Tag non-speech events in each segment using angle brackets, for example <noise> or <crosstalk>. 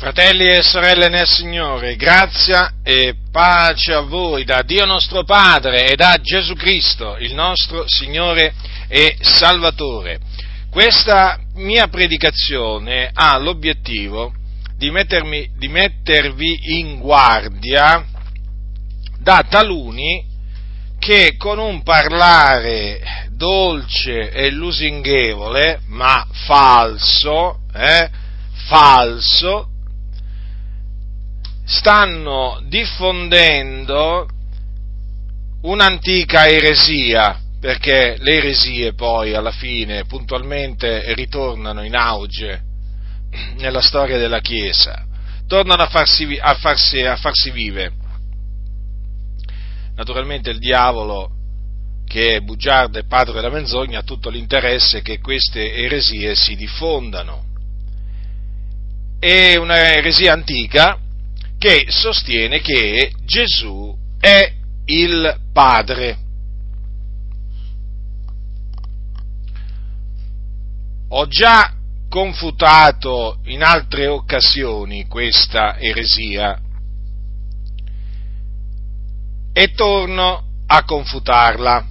Fratelli e sorelle nel Signore, grazia e pace a voi da Dio nostro Padre e da Gesù Cristo, il nostro Signore e Salvatore. Questa mia predicazione ha l'obiettivo di, mettermi, di mettervi in guardia da taluni che con un parlare dolce e lusinghevole, ma falso, eh, falso, stanno diffondendo un'antica eresia, perché le eresie poi alla fine puntualmente ritornano in auge nella storia della Chiesa, tornano a farsi, a farsi, a farsi vive. Naturalmente il diavolo, che è bugiardo e padre della menzogna, ha tutto l'interesse che queste eresie si diffondano. È una eresia antica che sostiene che Gesù è il Padre. Ho già confutato in altre occasioni questa eresia e torno a confutarla.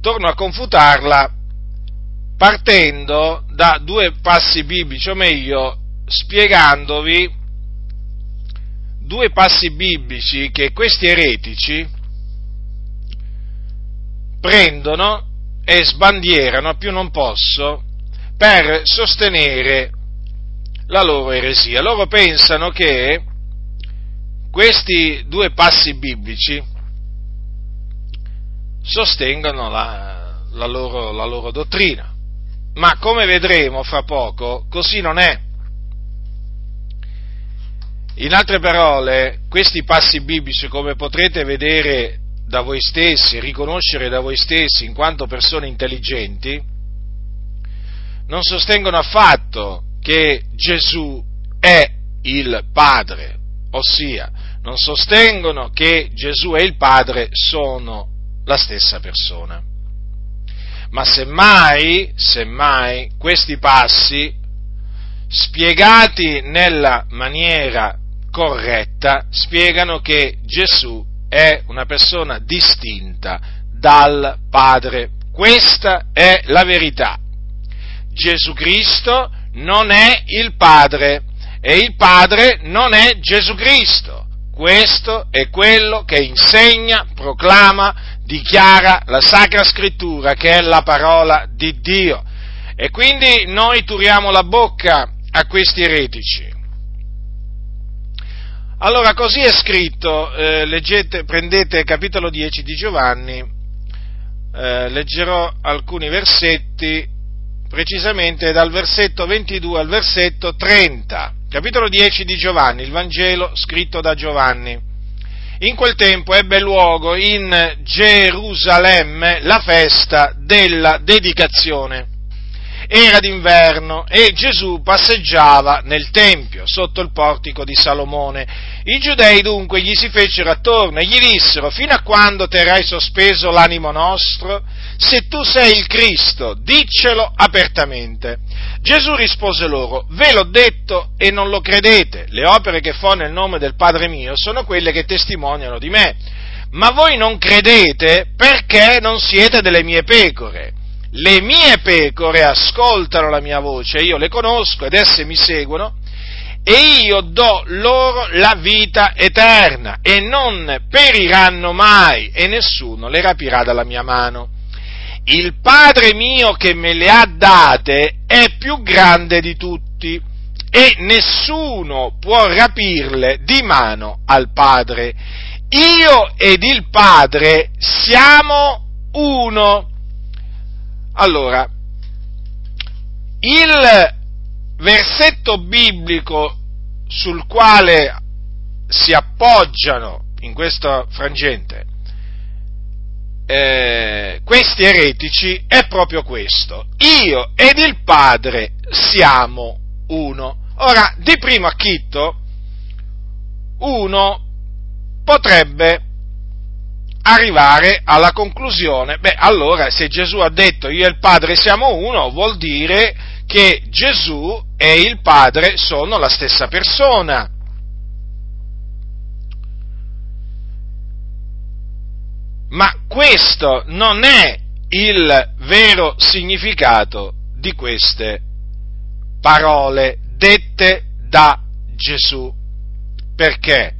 Torno a confutarla partendo da due passi biblici, o meglio, spiegandovi due passi biblici che questi eretici prendono e sbandierano a più non posso per sostenere la loro eresia. Loro pensano che questi due passi biblici sostengano la, la, loro, la loro dottrina ma come vedremo fra poco, così non è. In altre parole, questi passi biblici, come potrete vedere da voi stessi, riconoscere da voi stessi in quanto persone intelligenti, non sostengono affatto che Gesù è il Padre, ossia non sostengono che Gesù e il Padre sono la stessa persona ma semmai, semmai questi passi, spiegati nella maniera corretta, spiegano che Gesù è una persona distinta dal Padre. Questa è la verità. Gesù Cristo non è il Padre e il Padre non è Gesù Cristo. Questo è quello che insegna, proclama, dichiara la Sacra Scrittura, che è la parola di Dio. E quindi noi turiamo la bocca a questi eretici. Allora, così è scritto, eh, leggete, prendete capitolo 10 di Giovanni, eh, leggerò alcuni versetti, precisamente dal versetto 22 al versetto 30 capitolo 10 di Giovanni, il Vangelo scritto da Giovanni. In quel tempo ebbe luogo in Gerusalemme la festa della dedicazione era d'inverno e Gesù passeggiava nel Tempio, sotto il portico di Salomone. I giudei dunque gli si fecero attorno e gli dissero, fino a quando terrai sospeso l'animo nostro? Se tu sei il Cristo, diccelo apertamente. Gesù rispose loro, ve l'ho detto e non lo credete, le opere che fo nel nome del Padre mio sono quelle che testimoniano di me, ma voi non credete perché non siete delle mie pecore le mie pecore ascoltano la mia voce, io le conosco ed esse mi seguono, e io do loro la vita eterna e non periranno mai e nessuno le rapirà dalla mia mano. Il Padre mio che me le ha date è più grande di tutti e nessuno può rapirle di mano al Padre. Io ed il Padre siamo uno. Allora, il versetto biblico sul quale si appoggiano in questo frangente eh, questi eretici è proprio questo. Io ed il Padre siamo uno. Ora, di primo acchitto, uno potrebbe arrivare alla conclusione, beh allora se Gesù ha detto io e il Padre siamo uno, vuol dire che Gesù e il Padre sono la stessa persona. Ma questo non è il vero significato di queste parole dette da Gesù. Perché?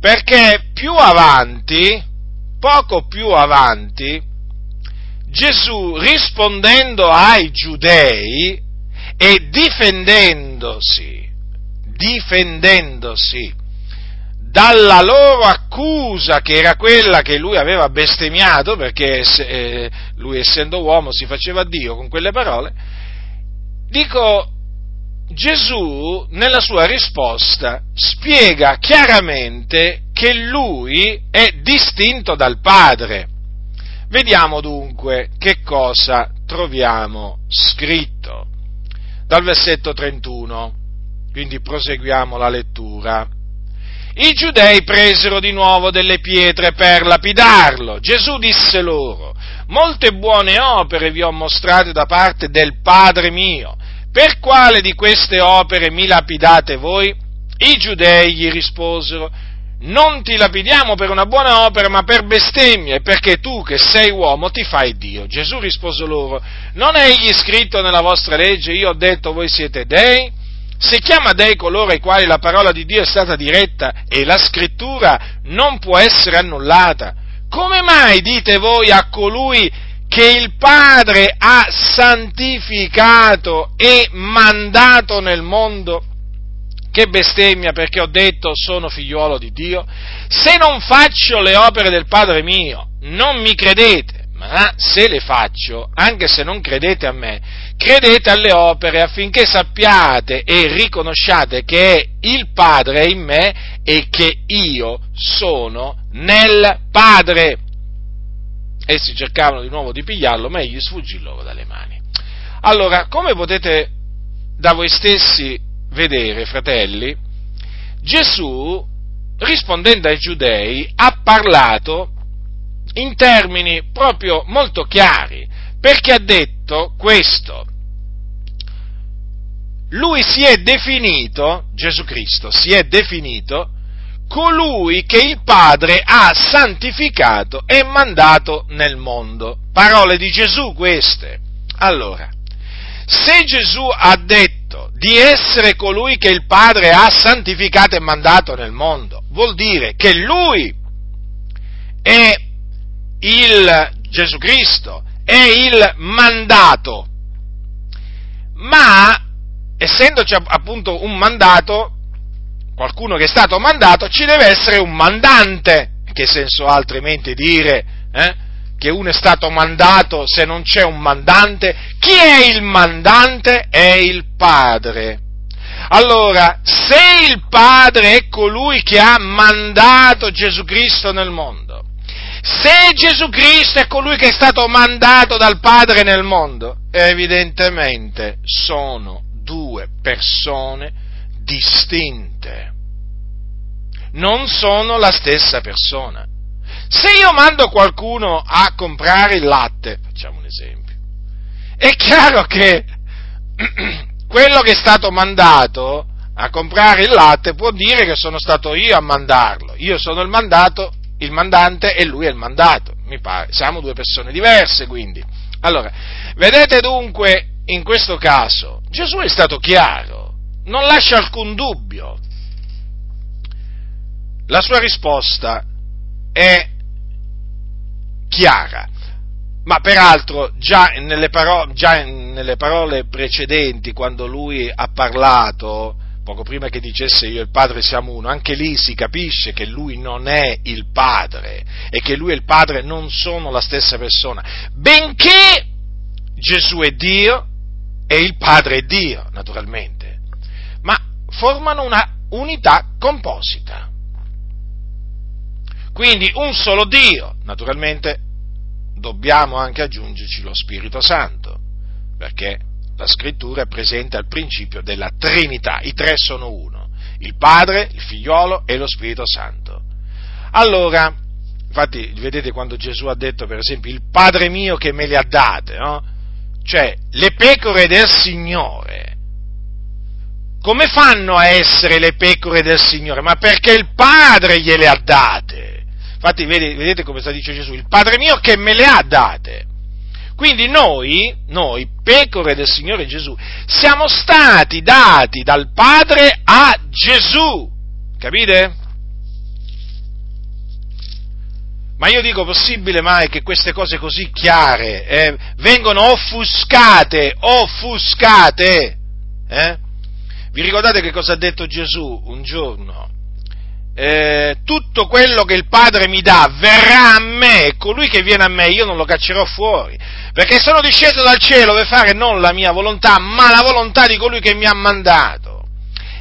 Perché più avanti, poco più avanti, Gesù rispondendo ai giudei e difendendosi, difendendosi dalla loro accusa che era quella che lui aveva bestemmiato, perché eh, lui essendo uomo si faceva Dio con quelle parole, dico, Gesù nella sua risposta spiega chiaramente che lui è distinto dal Padre. Vediamo dunque che cosa troviamo scritto dal versetto 31. Quindi proseguiamo la lettura. I giudei presero di nuovo delle pietre per lapidarlo. Gesù disse loro, molte buone opere vi ho mostrate da parte del Padre mio. Per quale di queste opere mi lapidate voi? I giudei gli risposero, non ti lapidiamo per una buona opera, ma per bestemmia, perché tu che sei uomo ti fai Dio. Gesù rispose loro, non è egli scritto nella vostra legge, io ho detto voi siete dei? Se chiama dei coloro ai quali la parola di Dio è stata diretta e la scrittura non può essere annullata, come mai dite voi a colui che il Padre ha santificato e mandato nel mondo? Che bestemmia perché ho detto sono figliuolo di Dio? Se non faccio le opere del Padre mio, non mi credete ma se le faccio, anche se non credete a me, credete alle opere affinché sappiate e riconosciate che il Padre è in me e che io sono nel Padre. Essi cercavano di nuovo di pigliarlo, ma egli sfuggì loro dalle mani. Allora, come potete da voi stessi vedere, fratelli, Gesù, rispondendo ai giudei, ha parlato in termini proprio molto chiari, perché ha detto questo. Lui si è definito, Gesù Cristo, si è definito colui che il Padre ha santificato e mandato nel mondo. Parole di Gesù queste. Allora, se Gesù ha detto di essere colui che il Padre ha santificato e mandato nel mondo, vuol dire che lui è il Gesù Cristo, è il mandato. Ma, essendoci appunto un mandato, qualcuno che è stato mandato, ci deve essere un mandante. Che senso ha altrimenti dire eh, che uno è stato mandato se non c'è un mandante? Chi è il mandante? È il Padre. Allora, se il Padre è colui che ha mandato Gesù Cristo nel mondo, se Gesù Cristo è colui che è stato mandato dal Padre nel mondo, evidentemente sono due persone distinte. Non sono la stessa persona. Se io mando qualcuno a comprare il latte, facciamo un esempio, è chiaro che <clears throat> quello che è stato mandato a comprare il latte può dire che sono stato io a mandarlo. Io sono il mandato il mandante e lui è il mandato, mi pare. Siamo due persone diverse, quindi. Allora, vedete dunque, in questo caso, Gesù è stato chiaro, non lascia alcun dubbio. La sua risposta è chiara, ma peraltro già nelle, parole, già nelle parole precedenti, quando lui ha parlato poco prima che dicesse io e il Padre siamo uno, anche lì si capisce che lui non è il Padre e che lui e il Padre non sono la stessa persona, benché Gesù è Dio e il Padre è Dio, naturalmente, ma formano una unità composita. Quindi un solo Dio, naturalmente dobbiamo anche aggiungerci lo Spirito Santo, perché la scrittura è presente al principio della Trinità, i tre sono uno, il Padre, il Figliolo e lo Spirito Santo. Allora, Infatti, vedete quando Gesù ha detto, per esempio, il Padre mio che me le ha date, no? Cioè, le pecore del Signore. Come fanno a essere le pecore del Signore? Ma perché il Padre gliele ha date. Infatti, vedete come sta dicendo Gesù? Il Padre mio che me le ha date. Quindi noi, noi, pecore del Signore Gesù, siamo stati dati dal Padre a Gesù. Capite? Ma io dico, possibile mai che queste cose così chiare eh, vengono offuscate, offuscate? Eh? Vi ricordate che cosa ha detto Gesù un giorno? Eh, tutto quello che il Padre mi dà verrà a me colui che viene a me io non lo caccerò fuori, perché sono disceso dal cielo per fare non la mia volontà, ma la volontà di colui che mi ha mandato.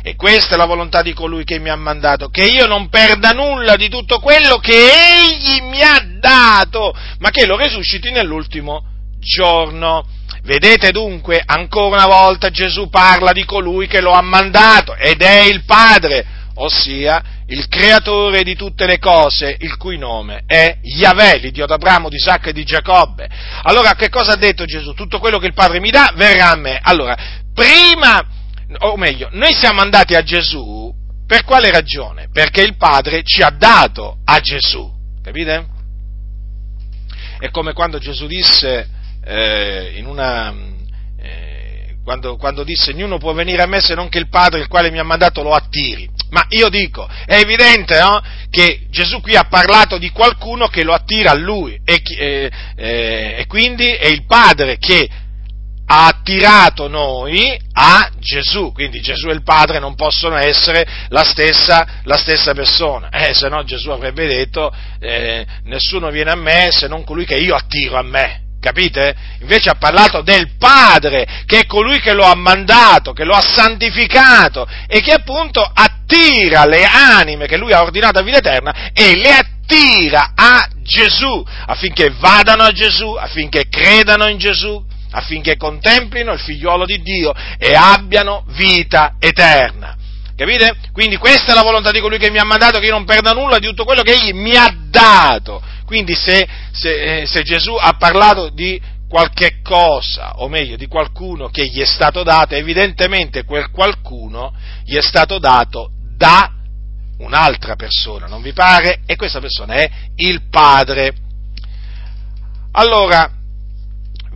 E questa è la volontà di colui che mi ha mandato, che io non perda nulla di tutto quello che egli mi ha dato, ma che lo resusciti nell'ultimo giorno. Vedete dunque, ancora una volta Gesù parla di colui che lo ha mandato ed è il Padre, ossia il creatore di tutte le cose, il cui nome è Yahweh, l'Iddio d'Abramo, di Isacco e di Giacobbe. Allora, che cosa ha detto Gesù? Tutto quello che il Padre mi dà verrà a me. Allora, prima o meglio, noi siamo andati a Gesù per quale ragione? Perché il Padre ci ha dato a Gesù, capite? È come quando Gesù disse eh, in una, quando, quando disse ognuno può venire a me se non che il Padre il quale mi ha mandato lo attiri. Ma io dico, è evidente no? che Gesù qui ha parlato di qualcuno che lo attira a lui e, eh, eh, e quindi è il Padre che ha attirato noi a Gesù, quindi Gesù e il Padre non possono essere la stessa, la stessa persona, eh, se no Gesù avrebbe detto eh, nessuno viene a me se non colui che io attiro a me, capite? Invece ha parlato del Padre, che è colui che lo ha mandato, che lo ha santificato e che appunto attira le anime che lui ha ordinato a vita eterna e le attira a Gesù, affinché vadano a Gesù, affinché credano in Gesù, affinché contemplino il figliuolo di Dio e abbiano vita eterna. Capite? Quindi questa è la volontà di colui che mi ha mandato, che io non perda nulla di tutto quello che egli mi ha dato. Quindi se, se, eh, se Gesù ha parlato di qualche cosa, o meglio di qualcuno che gli è stato dato, evidentemente quel qualcuno gli è stato dato da un'altra persona, non vi pare? E questa persona è il Padre. Allora,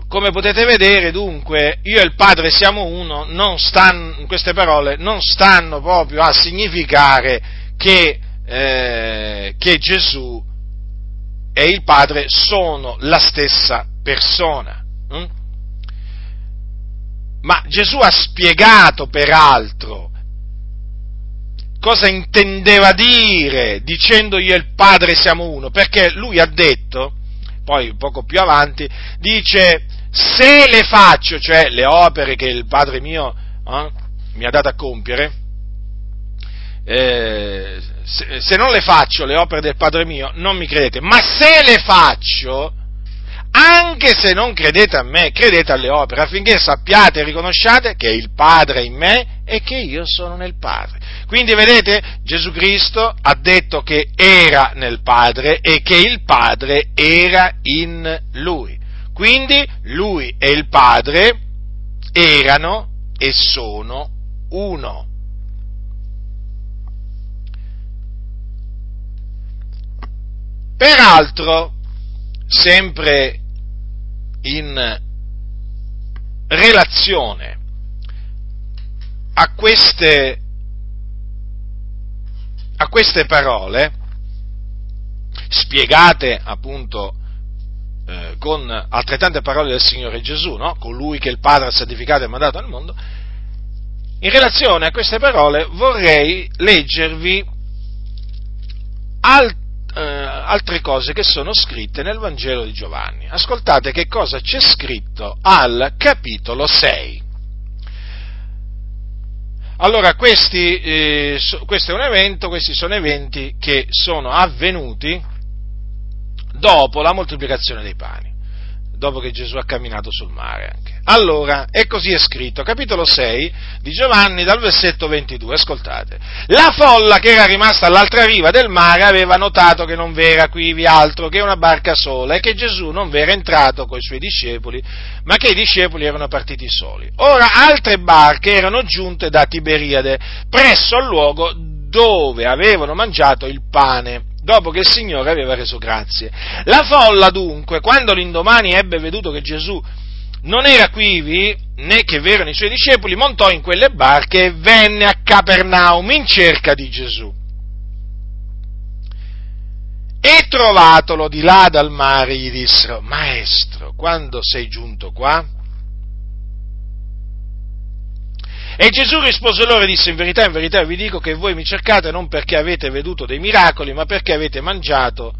come potete vedere, dunque, io e il Padre siamo uno, stanno, queste parole non stanno proprio a significare che, eh, che Gesù e il Padre sono la stessa persona. Hm? Ma Gesù ha spiegato peraltro cosa intendeva dire dicendo io e il Padre siamo uno, perché lui ha detto, poi poco più avanti, dice se le faccio, cioè le opere che il Padre mio eh, mi ha dato a compiere, eh, se, non le faccio le opere del Padre mio, non mi credete, ma se le faccio, anche se non credete a me, credete alle opere, affinché sappiate e riconosciate che il Padre è in me e che io sono nel Padre. Quindi vedete, Gesù Cristo ha detto che era nel Padre e che il Padre era in lui. Quindi lui e il Padre erano e sono uno. Peraltro, sempre in relazione a queste, a queste parole, spiegate appunto eh, con altrettante parole del Signore Gesù, no? colui che il Padre ha santificato e mandato al mondo, in relazione a queste parole vorrei leggervi alt, eh, altre cose che sono scritte nel Vangelo di Giovanni. Ascoltate che cosa c'è scritto al capitolo 6. Allora, questi, eh, questo è un evento, questi sono eventi che sono avvenuti dopo la moltiplicazione dei pani, dopo che Gesù ha camminato sul mare anche. Allora, e così è scritto, capitolo 6 di Giovanni dal versetto 22, ascoltate. La folla che era rimasta all'altra riva del mare aveva notato che non v'era quivi altro che una barca sola e che Gesù non v'era entrato coi suoi discepoli, ma che i discepoli erano partiti soli. Ora altre barche erano giunte da Tiberiade, presso al luogo dove avevano mangiato il pane dopo che il Signore aveva reso grazie. La folla dunque, quando l'indomani ebbe veduto che Gesù non era quivi né che v'erano i suoi discepoli, montò in quelle barche e venne a Capernaum in cerca di Gesù. E trovatolo di là dal mare gli dissero, Maestro, quando sei giunto qua? E Gesù rispose loro e disse, in verità, in verità vi dico che voi mi cercate non perché avete veduto dei miracoli, ma perché avete mangiato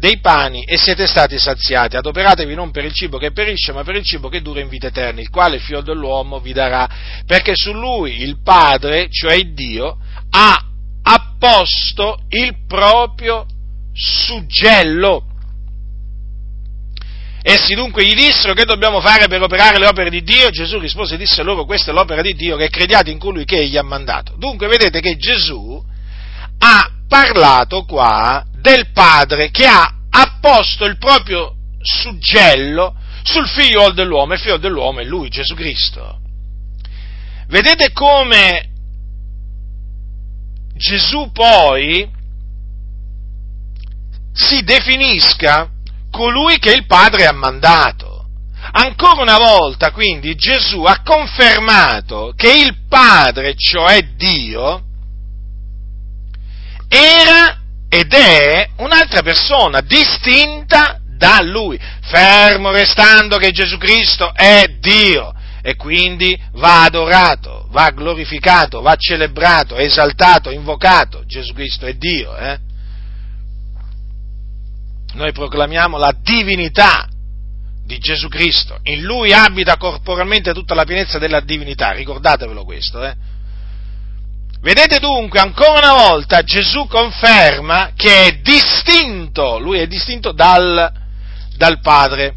dei pani e siete stati saziati. Adoperatevi non per il cibo che perisce, ma per il cibo che dura in vita eterna, il quale il figlio dell'uomo vi darà, perché su lui il Padre, cioè Dio, ha apposto il proprio suggello. Essi dunque gli dissero che dobbiamo fare per operare le opere di Dio? Gesù rispose e disse loro questa è l'opera di Dio che crediate in colui che egli ha mandato. Dunque vedete che Gesù ha parlato qua del Padre che ha apposto il proprio suggello sul figlio dell'uomo, e il figlio dell'uomo è lui, Gesù Cristo. Vedete come Gesù poi si definisca colui che il Padre ha mandato. Ancora una volta, quindi, Gesù ha confermato che il Padre, cioè Dio, era ed è un'altra persona distinta da lui, fermo restando che Gesù Cristo è Dio e quindi va adorato, va glorificato, va celebrato, esaltato, invocato. Gesù Cristo è Dio. Eh? Noi proclamiamo la divinità di Gesù Cristo. In lui abita corporalmente tutta la pienezza della divinità, ricordatevelo questo. Eh? Vedete dunque, ancora una volta Gesù conferma che è distinto, lui è distinto dal, dal Padre.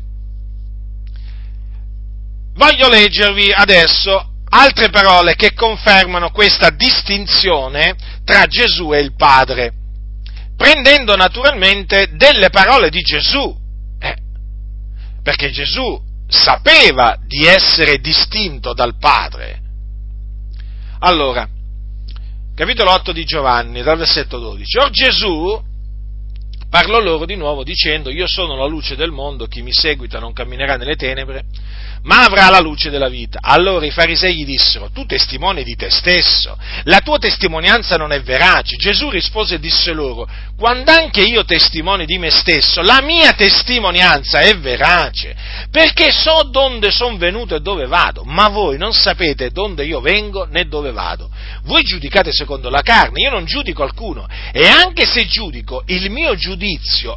Voglio leggervi adesso altre parole che confermano questa distinzione tra Gesù e il Padre, prendendo naturalmente delle parole di Gesù, eh, perché Gesù sapeva di essere distinto dal Padre. Allora, capitolo 8 di Giovanni, dal versetto 12. Or Gesù parlò loro di nuovo dicendo, io sono la luce del mondo, chi mi seguita non camminerà nelle tenebre, ma avrà la luce della vita. Allora i farisei gli dissero, tu testimoni di te stesso, la tua testimonianza non è verace. Gesù rispose e disse loro, quando anche io testimoni di me stesso, la mia testimonianza è verace, perché so dove sono venuto e dove vado, ma voi non sapete dove io vengo né dove vado. Voi giudicate secondo la carne, io non giudico alcuno, e anche se giudico, il mio giudizio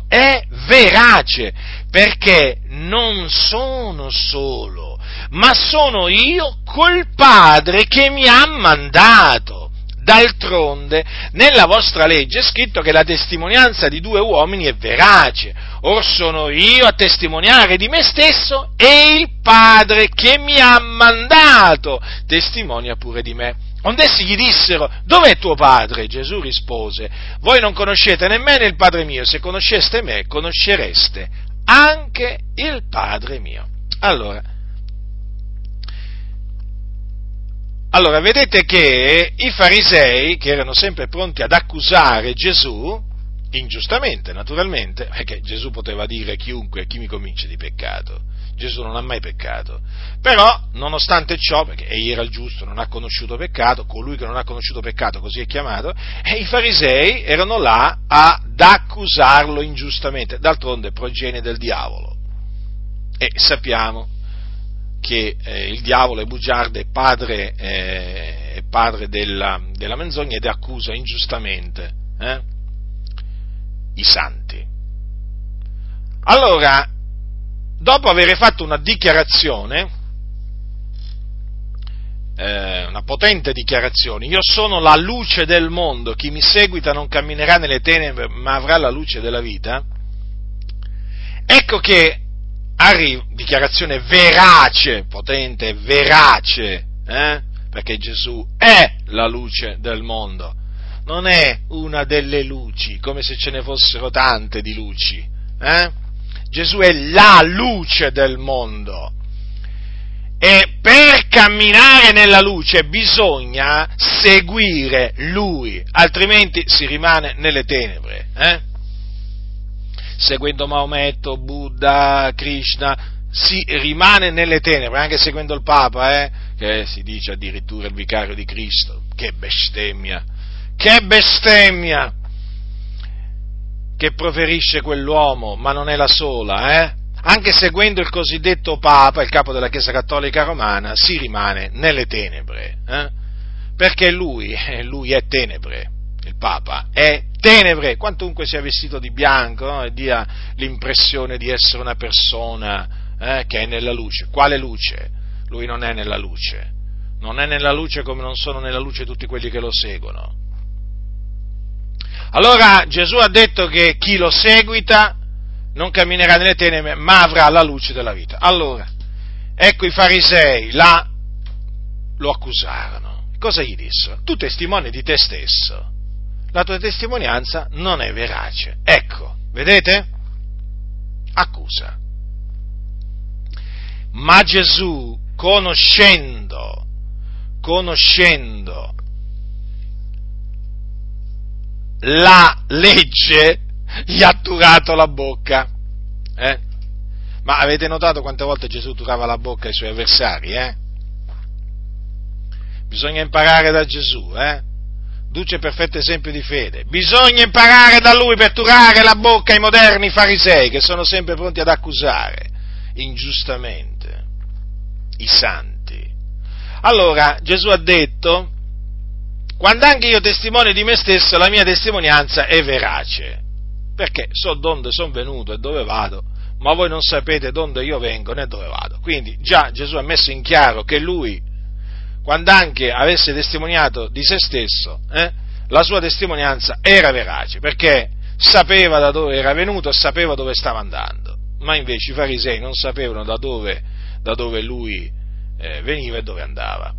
è verace, perché non sono solo, ma sono io col Padre che mi ha mandato. D'altronde, nella vostra legge è scritto che la testimonianza di due uomini è verace. Or sono io a testimoniare di me stesso e il Padre che mi ha mandato testimonia pure di me. Onde essi gli dissero, dov'è tuo padre? Gesù rispose, voi non conoscete nemmeno il Padre mio, se conosceste me, conoscereste anche il Padre mio. Allora, allora, vedete che i farisei, che erano sempre pronti ad accusare Gesù, ingiustamente naturalmente, perché Gesù poteva dire chiunque, chi mi comincia di peccato, Gesù non ha mai peccato, però nonostante ciò, perché egli era il giusto, non ha conosciuto peccato, colui che non ha conosciuto peccato, così è chiamato, e i farisei erano là ad accusarlo ingiustamente, d'altronde progenie del diavolo. E sappiamo che eh, il diavolo è bugiardo, è padre, eh, padre della, della, menzogna ed accusa ingiustamente eh, i santi. Allora, dopo aver fatto una dichiarazione, eh, una potente dichiarazione, io sono la luce del mondo, chi mi seguita non camminerà nelle tenebre ma avrà la luce della vita, ecco che arriva, dichiarazione verace, potente, verace, eh? perché Gesù è la luce del mondo, non è una delle luci, come se ce ne fossero tante di luci. Eh? Gesù è la luce del mondo. E per camminare nella luce bisogna seguire Lui, altrimenti si rimane nelle tenebre. Eh? Seguendo Maometto, Buddha, Krishna, si rimane nelle tenebre, anche seguendo il Papa, eh? che si dice addirittura il vicario di Cristo. Che bestemmia! Che bestemmia! Che proferisce quell'uomo, ma non è la sola, eh? Anche seguendo il cosiddetto Papa, il capo della Chiesa Cattolica Romana, si rimane nelle tenebre, eh? Perché lui, lui è tenebre, il Papa è tenebre, quantunque sia vestito di bianco no? e dia l'impressione di essere una persona eh, che è nella luce. Quale luce? Lui non è nella luce. Non è nella luce come non sono nella luce tutti quelli che lo seguono. Allora Gesù ha detto che chi lo seguita non camminerà nelle tenebre, ma avrà la luce della vita. Allora, ecco i farisei là lo accusarono. Cosa gli dissero? Tu testimoni di te stesso. La tua testimonianza non è verace. Ecco, vedete? Accusa. Ma Gesù, conoscendo, conoscendo la legge, gli ha turato la bocca. Eh? Ma avete notato quante volte Gesù turava la bocca ai suoi avversari? Eh? Bisogna imparare da Gesù, eh? Duce perfetto esempio di fede. Bisogna imparare da lui per turare la bocca ai moderni farisei che sono sempre pronti ad accusare ingiustamente i santi. Allora Gesù ha detto, quando anche io testimonio di me stesso, la mia testimonianza è verace, perché so dove sono venuto e dove vado, ma voi non sapete dove io vengo né dove vado. Quindi già Gesù ha messo in chiaro che lui, quando anche avesse testimoniato di se stesso, eh, la sua testimonianza era verace, perché sapeva da dove era venuto e sapeva dove stava andando. Ma invece i farisei non sapevano da dove, da dove lui eh, veniva e dove andava.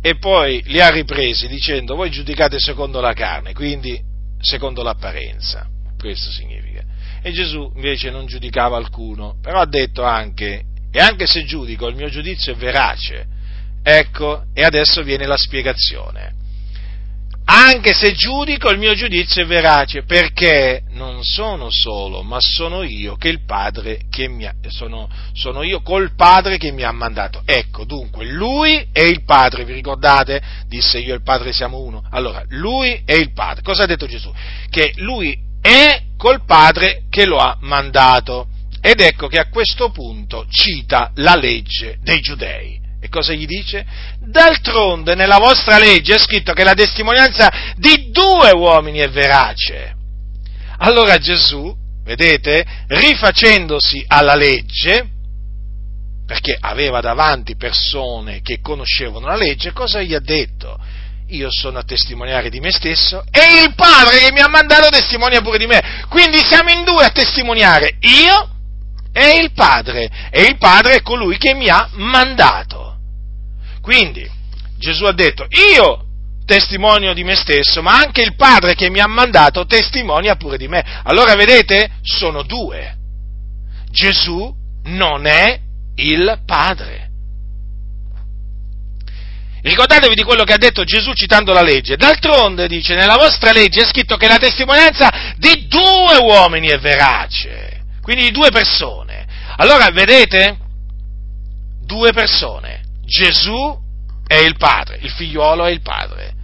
E poi li ha ripresi dicendo voi giudicate secondo la carne, quindi secondo l'apparenza. Questo significa. E Gesù invece non giudicava alcuno, però ha detto anche, e anche se giudico il mio giudizio è verace, ecco, e adesso viene la spiegazione anche se giudico il mio giudizio è verace, perché non sono solo, ma sono io che il Padre che mi ha, sono, sono io col Padre che mi ha mandato. Ecco, dunque, lui è il Padre, vi ricordate? Disse io e il Padre siamo uno. Allora, lui è il Padre. Cosa ha detto Gesù? Che lui è col Padre che lo ha mandato. Ed ecco che a questo punto cita la legge dei giudei. E cosa gli dice? D'altronde nella vostra legge è scritto che la testimonianza di due uomini è verace. Allora Gesù, vedete, rifacendosi alla legge, perché aveva davanti persone che conoscevano la legge, cosa gli ha detto? Io sono a testimoniare di me stesso e il Padre che mi ha mandato testimonia pure di me. Quindi siamo in due a testimoniare, io e il Padre. E il Padre è colui che mi ha mandato. Quindi Gesù ha detto, io testimonio di me stesso, ma anche il Padre che mi ha mandato testimonia pure di me. Allora vedete, sono due. Gesù non è il Padre. Ricordatevi di quello che ha detto Gesù citando la legge. D'altronde dice, nella vostra legge è scritto che la testimonianza di due uomini è verace, quindi di due persone. Allora, vedete? Due persone. Gesù è il Padre, il figliuolo è il Padre.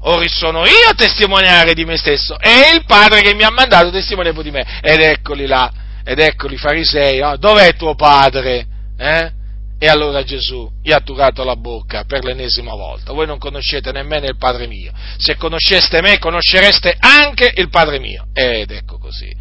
Ora sono io a testimoniare di me stesso, è il Padre che mi ha mandato testimoniare di me. Ed eccoli là, ed eccoli farisei, oh, dov'è tuo Padre? Eh? E allora Gesù gli ha turato la bocca per l'ennesima volta. Voi non conoscete nemmeno il Padre mio. Se conosceste me, conoscereste anche il Padre mio. Ed ecco così.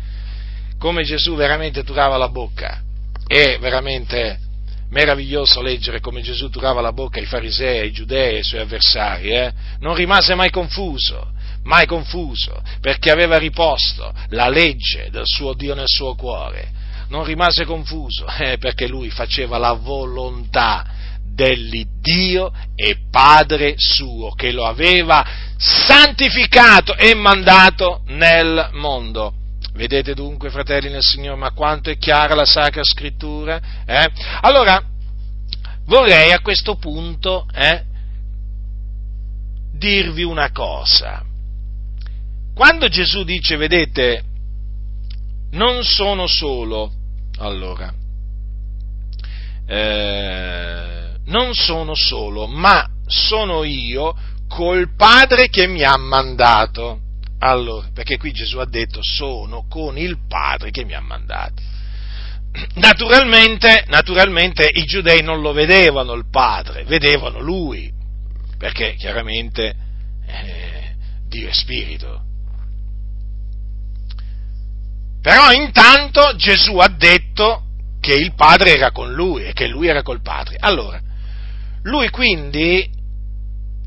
Come Gesù veramente turava la bocca. E veramente meraviglioso leggere come Gesù turava la bocca ai farisei, ai giudei, ai suoi avversari, eh? non rimase mai confuso, mai confuso, perché aveva riposto la legge del suo Dio nel suo cuore. non rimase confuso, <laughs> eh, perché lui faceva la volontà dell'Iddio e Padre suo, che lo aveva santificato e mandato nel mondo. Vedete dunque, fratelli nel Signore, ma quanto è chiara la Sacra Scrittura? Eh? Allora, vorrei a questo punto eh, dirvi una cosa. Quando Gesù dice, vedete, non sono solo, allora, eh, non sono solo, ma sono io col Padre che mi ha mandato. Allora, perché qui Gesù ha detto sono con il Padre che mi ha mandato. Naturalmente, naturalmente i giudei non lo vedevano il Padre, vedevano lui, perché chiaramente eh, Dio è spirito. Però intanto Gesù ha detto che il Padre era con lui e che lui era col Padre. Allora, lui quindi,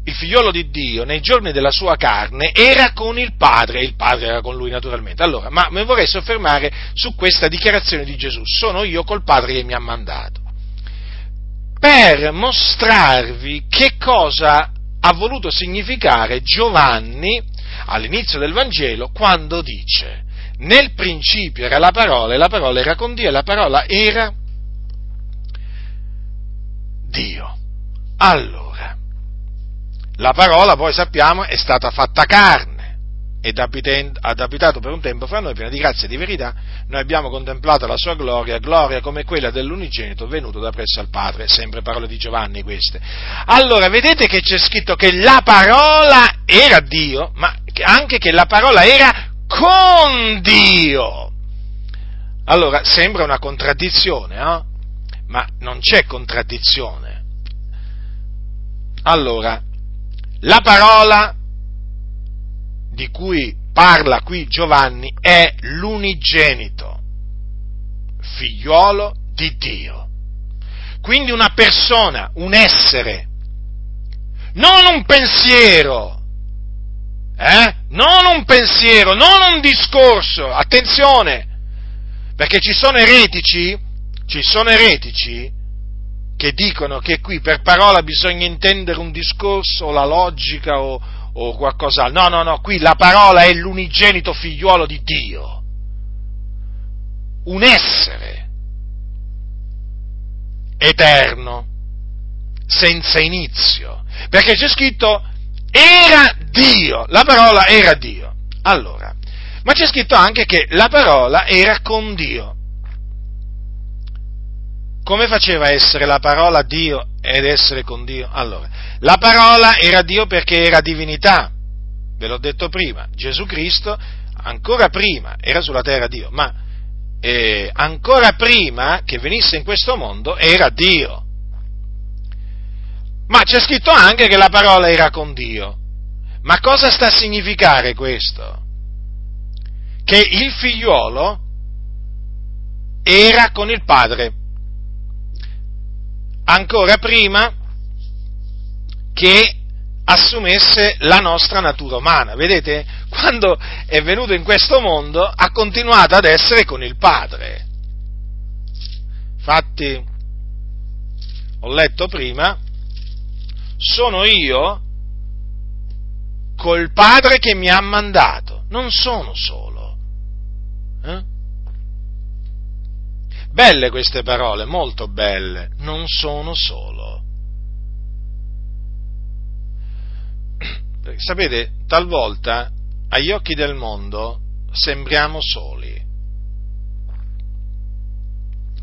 il figliolo di Dio, nei giorni della sua carne, era con il Padre, il Padre era con lui naturalmente. Allora, ma mi vorrei soffermare su questa dichiarazione di Gesù, sono io col Padre che mi ha mandato, per mostrarvi che cosa ha voluto significare Giovanni all'inizio del Vangelo quando dice nel principio era la parola e la parola era con Dio e la parola era Dio. Allora, la parola poi sappiamo è stata fatta carne ed abitato per un tempo fra noi piena di grazia e di verità, noi abbiamo contemplato la sua gloria, gloria come quella dell'unigenito venuto da presso al Padre, sempre parole di Giovanni queste. Allora, vedete che c'è scritto che la parola era Dio, ma anche che la parola era con Dio. Allora, sembra una contraddizione, no? Ma non c'è contraddizione. Allora, la parola di cui parla qui Giovanni è l'unigenito, figliuolo di Dio. Quindi una persona, un essere, non un pensiero, eh? Non un pensiero, non un discorso, attenzione, perché ci sono eretici, ci sono eretici che dicono che qui per parola bisogna intendere un discorso o la logica o, o qualcos'altro. No, no, no, qui la parola è l'unigenito figliuolo di Dio, un essere eterno, senza inizio, perché c'è scritto era Dio, la parola era Dio. Allora, ma c'è scritto anche che la parola era con Dio. Come faceva a essere la parola Dio ed essere con Dio? Allora, la parola era Dio perché era divinità, ve l'ho detto prima, Gesù Cristo ancora prima era sulla terra Dio, ma eh, ancora prima che venisse in questo mondo era Dio. Ma c'è scritto anche che la parola era con Dio. Ma cosa sta a significare questo? Che il figliuolo era con il padre ancora prima che assumesse la nostra natura umana. Vedete? Quando è venuto in questo mondo ha continuato ad essere con il padre. Infatti, ho letto prima sono io col Padre che mi ha mandato, non sono solo. Belle queste parole, molto belle, non sono solo. <clears throat> Sapete, talvolta agli occhi del mondo sembriamo soli,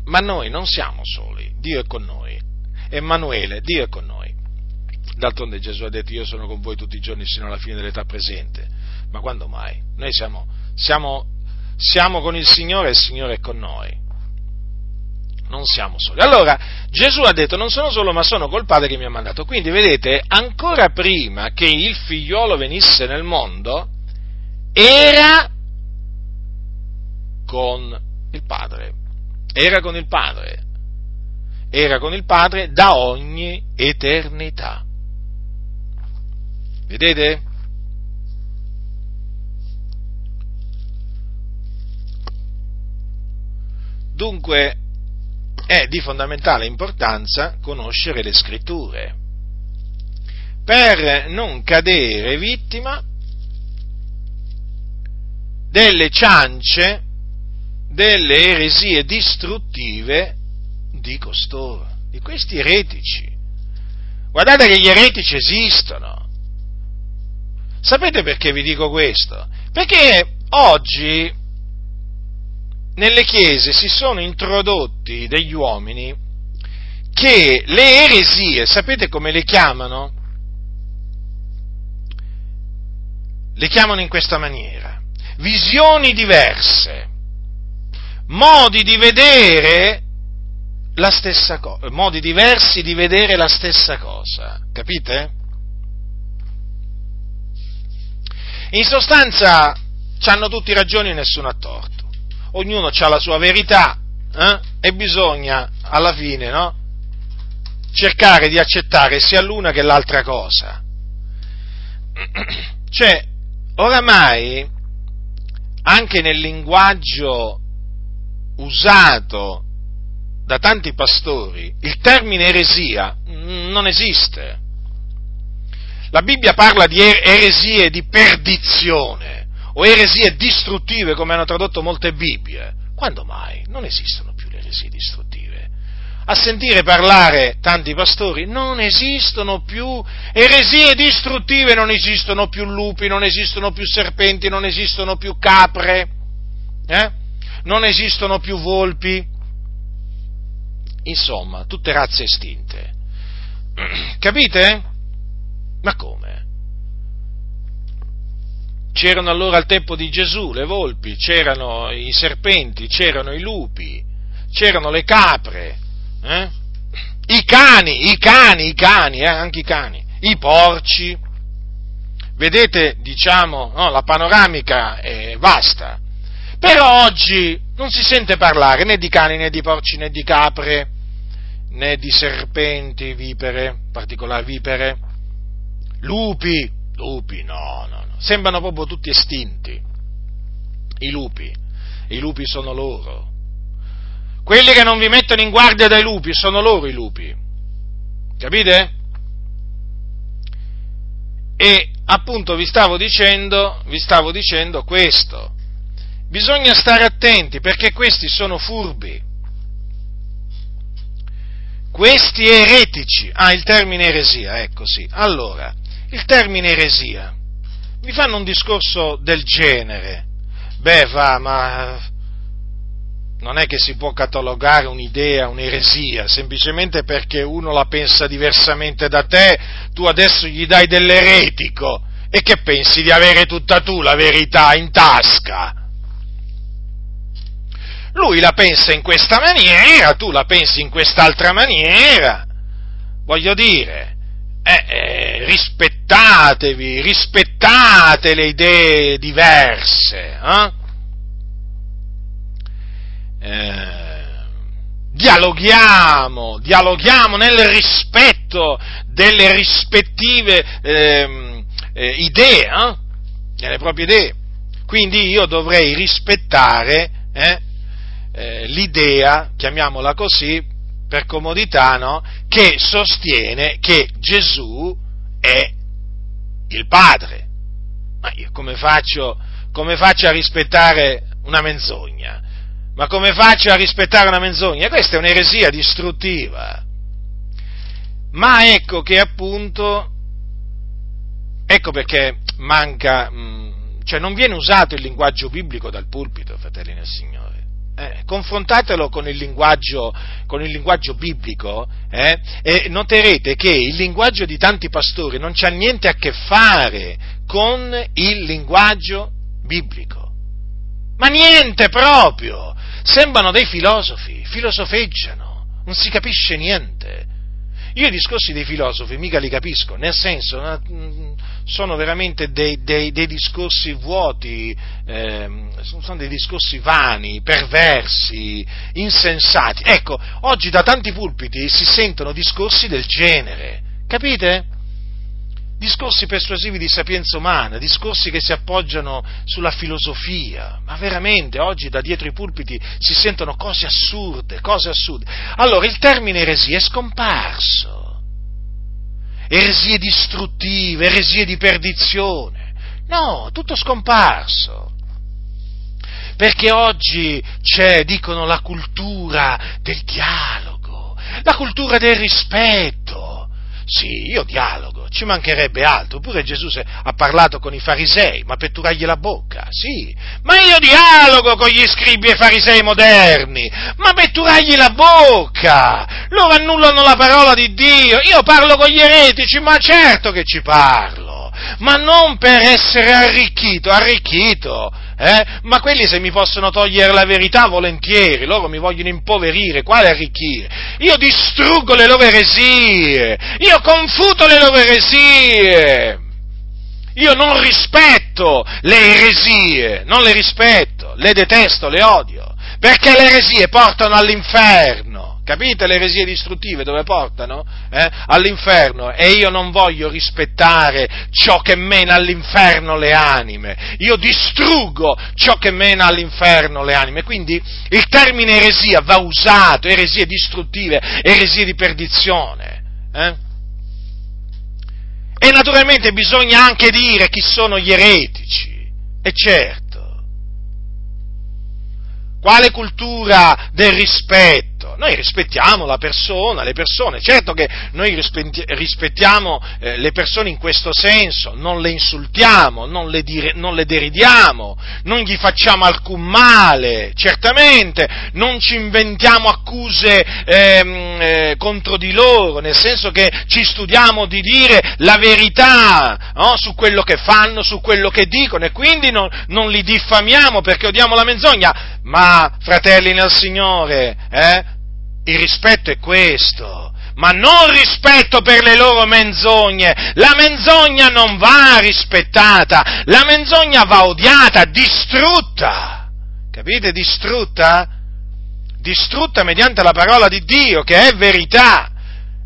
ma noi non siamo soli, Dio è con noi. Emanuele, Dio è con noi. D'altronde Gesù ha detto io sono con voi tutti i giorni sino alla fine dell'età presente. Ma quando mai? Noi siamo, siamo, siamo con il Signore e il Signore è con noi. Non siamo soli. Allora, Gesù ha detto non sono solo ma sono col Padre che mi ha mandato. Quindi vedete, ancora prima che il figliolo venisse nel mondo, era con il Padre. Era con il Padre. Era con il Padre da ogni eternità. Vedete? Dunque è di fondamentale importanza conoscere le scritture per non cadere vittima delle ciance, delle eresie distruttive di costoro, di questi eretici. Guardate che gli eretici esistono. Sapete perché vi dico questo? Perché oggi nelle chiese si sono introdotti degli uomini che le eresie, sapete come le chiamano? Le chiamano in questa maniera. Visioni diverse, modi di vedere la stessa cosa, modi diversi di vedere la stessa cosa, capite? In sostanza, hanno tutti ragione e nessuno ha torto ognuno ha la sua verità eh? e bisogna alla fine no? cercare di accettare sia l'una che l'altra cosa. <clears throat> Cioè, oramai, anche nel linguaggio usato da tanti pastori, il termine eresia non esiste. La Bibbia parla di er-, eresie di perdizione o eresie distruttive come hanno tradotto molte Bibbie. Quando mai? Non esistono più le eresie distruttive. A sentire parlare tanti pastori, non esistono più eresie distruttive, non esistono più lupi, non esistono più serpenti, non esistono più capre, eh? non esistono più volpi. Insomma, tutte razze estinte. <clears throat> Capite? Ma come? C'erano allora al tempo di Gesù le volpi, c'erano i serpenti, c'erano i lupi, c'erano le capre, eh? i cani, i cani, i cani, eh? anche i cani, i porci. Vedete, diciamo, no, la panoramica è vasta. Però oggi non si sente parlare né di cani, né di porci, né di capre, né di serpenti, vipere, particolari vipere, lupi, lupi, no, no, sembrano proprio tutti estinti, i lupi, i lupi sono loro. Quelli che non vi mettono in guardia dai lupi sono loro i lupi, capite? E appunto vi stavo dicendo, vi stavo dicendo questo, bisogna stare attenti perché questi sono furbi, questi eretici, ah il termine eresia, ecco sì, allora, il termine eresia mi fanno un discorso del genere. Beh, va, ma non è che si può catalogare un'idea, un'eresia, semplicemente perché uno la pensa diversamente da te, tu adesso gli dai dell'eretico e che pensi di avere tutta tu la verità in tasca. Lui la pensa in questa maniera, tu la pensi in quest'altra maniera. Voglio dire, eh, eh, rispettatevi, rispettate le idee diverse, eh? Eh, dialoghiamo, dialoghiamo nel rispetto delle rispettive ehm, eh, idee, delle proprie idee. Quindi io dovrei rispettare eh, l'idea, chiamiamola così, per comodità, no? Che sostiene che Gesù è il Padre. Ma io come faccio, come faccio a rispettare una menzogna? Ma come faccio a rispettare una menzogna? Questa è un'eresia distruttiva. Ma ecco che appunto, ecco perché manca, mm, cioè non viene usato il linguaggio biblico dal pulpito, fratelli nel Signore eh, confrontatelo con il linguaggio, con il linguaggio biblico eh, e noterete che il linguaggio di tanti pastori non c'ha niente a che fare con il linguaggio biblico. Ma niente proprio! Sembrano dei filosofi, filosofeggiano, non si capisce niente. Io i discorsi dei filosofi mica li capisco, nel senso, mm, sono veramente dei, dei, dei discorsi vuoti, eh, sono dei discorsi vani, perversi, insensati. Ecco, oggi da tanti pulpiti si sentono discorsi del genere, capite? Discorsi persuasivi di sapienza umana, discorsi che si appoggiano sulla filosofia, ma veramente oggi da dietro i pulpiti si sentono cose assurde, cose assurde. Allora il termine eresia è scomparso, eresie distruttive, eresie di perdizione, no, tutto scomparso. Perché oggi c'è, dicono, la cultura del dialogo, la cultura del rispetto, sì, io dialogo, ci mancherebbe altro. Pure Gesù ha parlato con i farisei, ma per turargli la bocca, sì. Ma io dialogo con gli scribi e farisei moderni, ma per turargli la bocca. Loro annullano la parola di Dio. Io parlo con gli eretici, ma certo che ci parlo. Ma non per essere arricchito, arricchito eh? Ma quelli se mi possono togliere la verità volentieri, loro mi vogliono impoverire, quale arricchire? Io distruggo le loro eresie, io confuto le loro eresie. Io non rispetto le eresie, non le rispetto, le detesto, le odio, perché le eresie portano all'inferno. Capite le eresie distruttive dove portano? Eh? All'inferno. E io non voglio rispettare ciò che mena all'inferno le anime. Io distruggo ciò che mena all'inferno le anime. Quindi il termine eresia va usato, eresie distruttive, eresie di perdizione. Eh? E naturalmente bisogna anche dire chi sono gli eretici. E certo. Quale cultura del rispetto? Noi rispettiamo la persona, le persone, certo che noi rispettiamo eh, le persone in questo senso, non le insultiamo, non le, dire, non le deridiamo, non gli facciamo alcun male, certamente, non ci inventiamo accuse ehm, eh, contro di loro, nel senso che ci studiamo di dire la verità no? su quello che fanno, su quello che dicono e quindi non, non li diffamiamo perché odiamo la menzogna, ma fratelli nel Signore, eh, il rispetto è questo, ma non rispetto per le loro menzogne. La menzogna non va rispettata, la menzogna va odiata, distrutta. Capite? Distrutta? Distrutta mediante la parola di Dio, che è verità.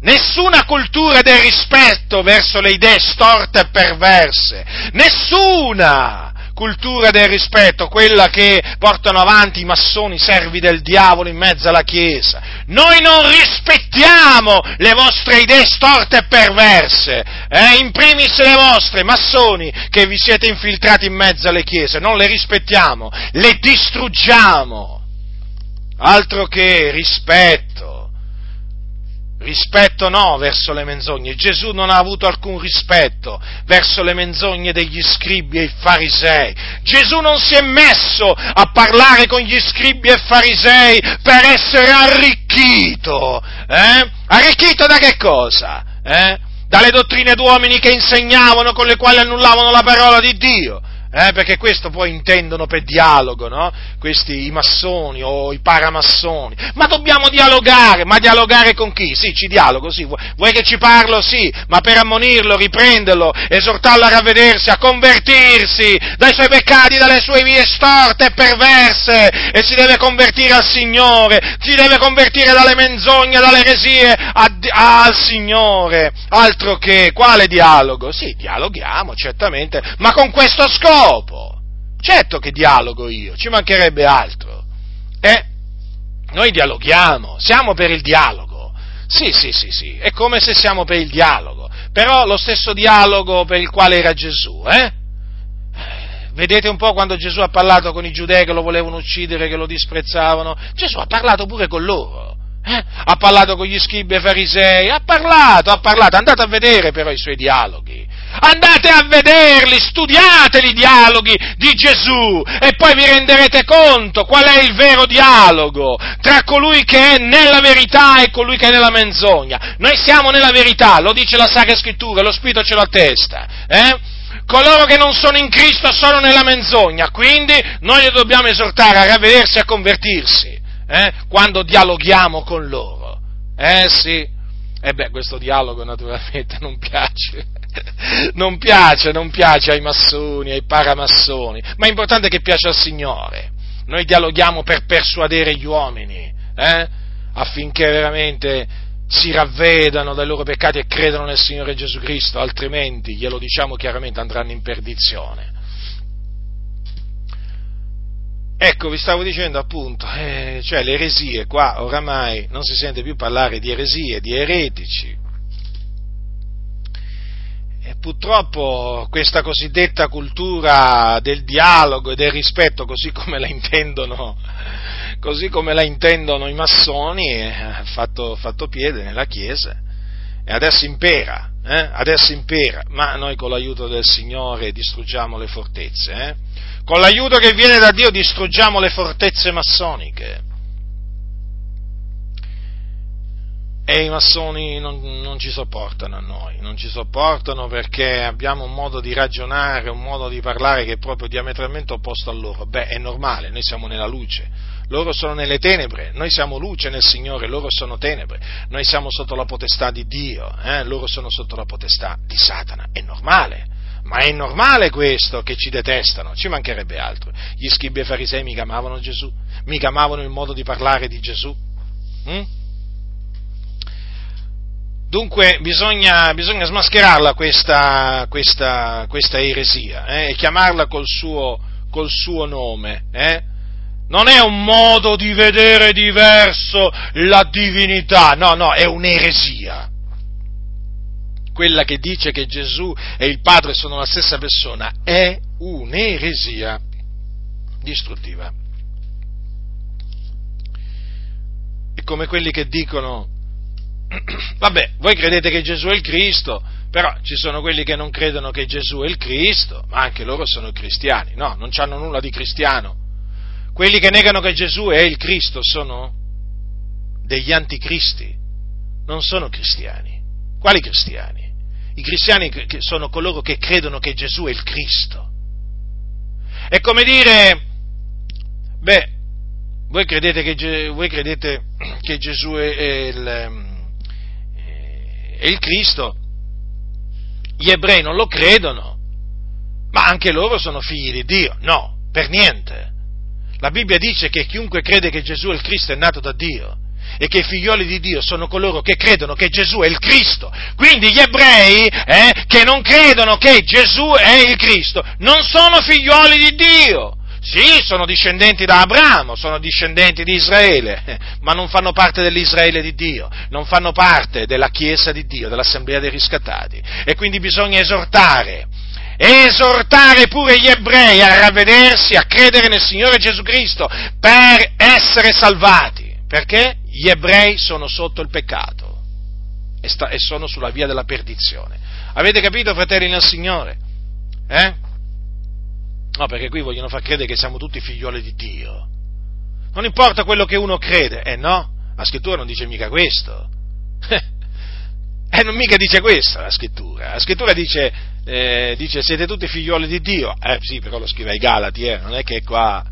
Nessuna cultura del rispetto verso le idee storte e perverse. Nessuna! Cultura del rispetto, quella che portano avanti i massoni servi del diavolo in mezzo alla Chiesa. Noi non rispettiamo le vostre idee storte e perverse, eh? in primis le vostre, massoni, che vi siete infiltrati in mezzo alle Chiese, non le rispettiamo, le distruggiamo. Altro che rispetto Rispetto no verso le menzogne. Gesù non ha avuto alcun rispetto verso le menzogne degli scribi e farisei. Gesù non si è messo a parlare con gli scribi e farisei per essere arricchito. Eh? Arricchito da che cosa? Eh? Dalle dottrine d'uomini che insegnavano, con le quali annullavano la parola di Dio eh, perché questo poi intendono per dialogo, no? Questi i massoni o i paramassoni. Ma dobbiamo dialogare, ma dialogare con chi? Sì, ci dialogo, sì. Vuoi che ci parlo? Sì, ma per ammonirlo, riprenderlo, esortarlo a ravvedersi, a convertirsi dai suoi peccati, dalle sue vie storte e perverse, e si deve convertire al Signore, si deve convertire dalle menzogne, dalle eresie al Signore. Altro che, quale dialogo? Sì, dialoghiamo, certamente, ma con questo scopo scopo. Certo che dialogo io, ci mancherebbe altro. Eh? Noi dialoghiamo, siamo per il dialogo. Sì, sì, sì, sì, è come se siamo per il dialogo, però lo stesso dialogo per il quale era Gesù, eh vedete un po' quando Gesù ha parlato con i giudei che lo volevano uccidere, che lo disprezzavano, Gesù ha parlato pure con loro. Eh? Ha parlato con gli scribi e farisei, ha parlato, ha parlato, andate a vedere però i suoi dialoghi. Andate a vederli, studiateli i dialoghi di Gesù e poi vi renderete conto qual è il vero dialogo tra colui che è nella verità e colui che è nella menzogna. Noi siamo nella verità, lo dice la Sacra Scrittura, lo Spirito ce l'attesta. Eh? Coloro che non sono in Cristo sono nella menzogna, quindi noi li dobbiamo esortare a ravvedersi e a convertirsi eh? quando dialoghiamo con loro. Eh sì. E beh, questo dialogo naturalmente <laughs> non piace non piace, non piace ai massoni, ai paramassoni, ma è importante che piace al Signore. Noi dialoghiamo per persuadere gli uomini, eh? affinché veramente si ravvedano dai loro peccati e credono nel Signore Gesù Cristo, altrimenti, glielo diciamo chiaramente, andranno in perdizione. Ecco, vi stavo dicendo appunto, eh, cioè le eresie, qua oramai non si sente più parlare di eresie, di eretici. E purtroppo questa cosiddetta cultura del dialogo e del rispetto, così come la intendono, come la intendono i massoni, ha fatto, fatto piede nella Chiesa e adesso impera, eh? adesso impera, ma noi con l'aiuto del Signore distruggiamo le fortezze. Eh? con l'aiuto che viene da Dio distruggiamo le fortezze massoniche. E i massoni non, non, ci sopportano a noi, non ci sopportano perché abbiamo un modo di ragionare, un modo di parlare che è proprio diametralmente opposto a loro. Beh, è normale, noi siamo nella luce, loro sono nelle tenebre, noi siamo luce nel Signore, loro sono tenebre, noi siamo sotto la potestà di Dio, eh? loro sono sotto la potestà di Satana, è normale. Ma è normale questo che ci detestano, ci mancherebbe altro. Gli scribi e farisei mica amavano Gesù, mica amavano il modo di parlare di Gesù. Mm? Dunque bisogna, bisogna, smascherarla questa, questa, questa eresia eh, e chiamarla col suo, col suo nome. Eh? Non è un modo di vedere diverso la divinità, no, no, è un'eresia quella che dice che Gesù e il Padre sono la stessa persona, è un'eresia distruttiva. È come quelli che dicono, <clears throat> vabbè, voi credete che Gesù è il Cristo, però ci sono quelli che non credono che Gesù è il Cristo, ma anche loro sono cristiani. No, non hanno nulla di cristiano. Quelli che negano che Gesù è il Cristo sono degli anticristi, non sono cristiani. Quali cristiani? I cristiani sono coloro che credono che Gesù è il Cristo. È come dire, beh, voi credete che, voi credete <clears throat> che Gesù è, il, è il Cristo, gli ebrei non lo credono, ma anche loro sono figli di Dio. No, per niente. La Bibbia dice che chiunque crede che Gesù è il Cristo è nato da Dio e che i figlioli di Dio sono coloro che credono che Gesù è il Cristo. Quindi gli ebrei eh, che non credono che Gesù è il Cristo non sono figlioli di Dio. Sì, sono discendenti da Abramo, sono discendenti di Israele, <laughs> ma non fanno parte dell'Israele di Dio, non fanno parte della Chiesa di Dio, dell'Assemblea dei riscattati. E quindi bisogna esortare, esortare pure gli ebrei a ravvedersi, a credere nel Signore Gesù Cristo per essere salvati. Perché? Gli ebrei sono sotto il peccato e, e sono sulla via della perdizione. Avete capito, fratelli nel Signore? Eh? No, perché qui vogliono far credere che siamo tutti figlioli di Dio. Non importa quello che uno crede, eh no, la scrittura non dice mica questo. <laughs> eh, non mica dice questo la scrittura. La scrittura dice, eh, dice siete tutti figlioli di Dio. Eh sì, però lo scrive ai Galati, eh, non è che qua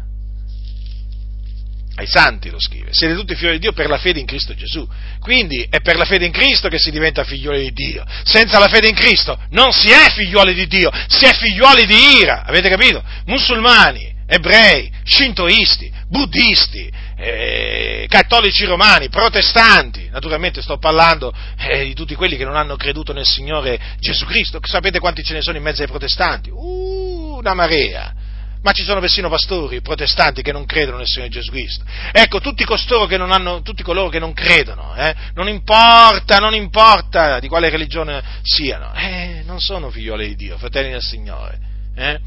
ai santi lo scrive, siete tutti figli di Dio per la fede in Cristo Gesù. Quindi è per la fede in Cristo che si diventa figlioli di Dio. Senza la fede in Cristo non si è figlioli di Dio, si è figlioli di ira, avete capito? Musulmani, ebrei, shintoisti, buddisti, eh, cattolici romani, protestanti, naturalmente sto parlando eh, di tutti quelli che non hanno creduto nel Signore Gesù Cristo, sapete quanti ce ne sono in mezzo ai protestanti? Uh, una marea ma ci sono persino pastori protestanti che non credono nel Signore Gesù Cristo. Ecco, tutti che hanno, tutti coloro che non credono, eh, non importa, non importa di quale religione siano, eh, non sono figlioli di Dio, fratelli del Signore. Eh?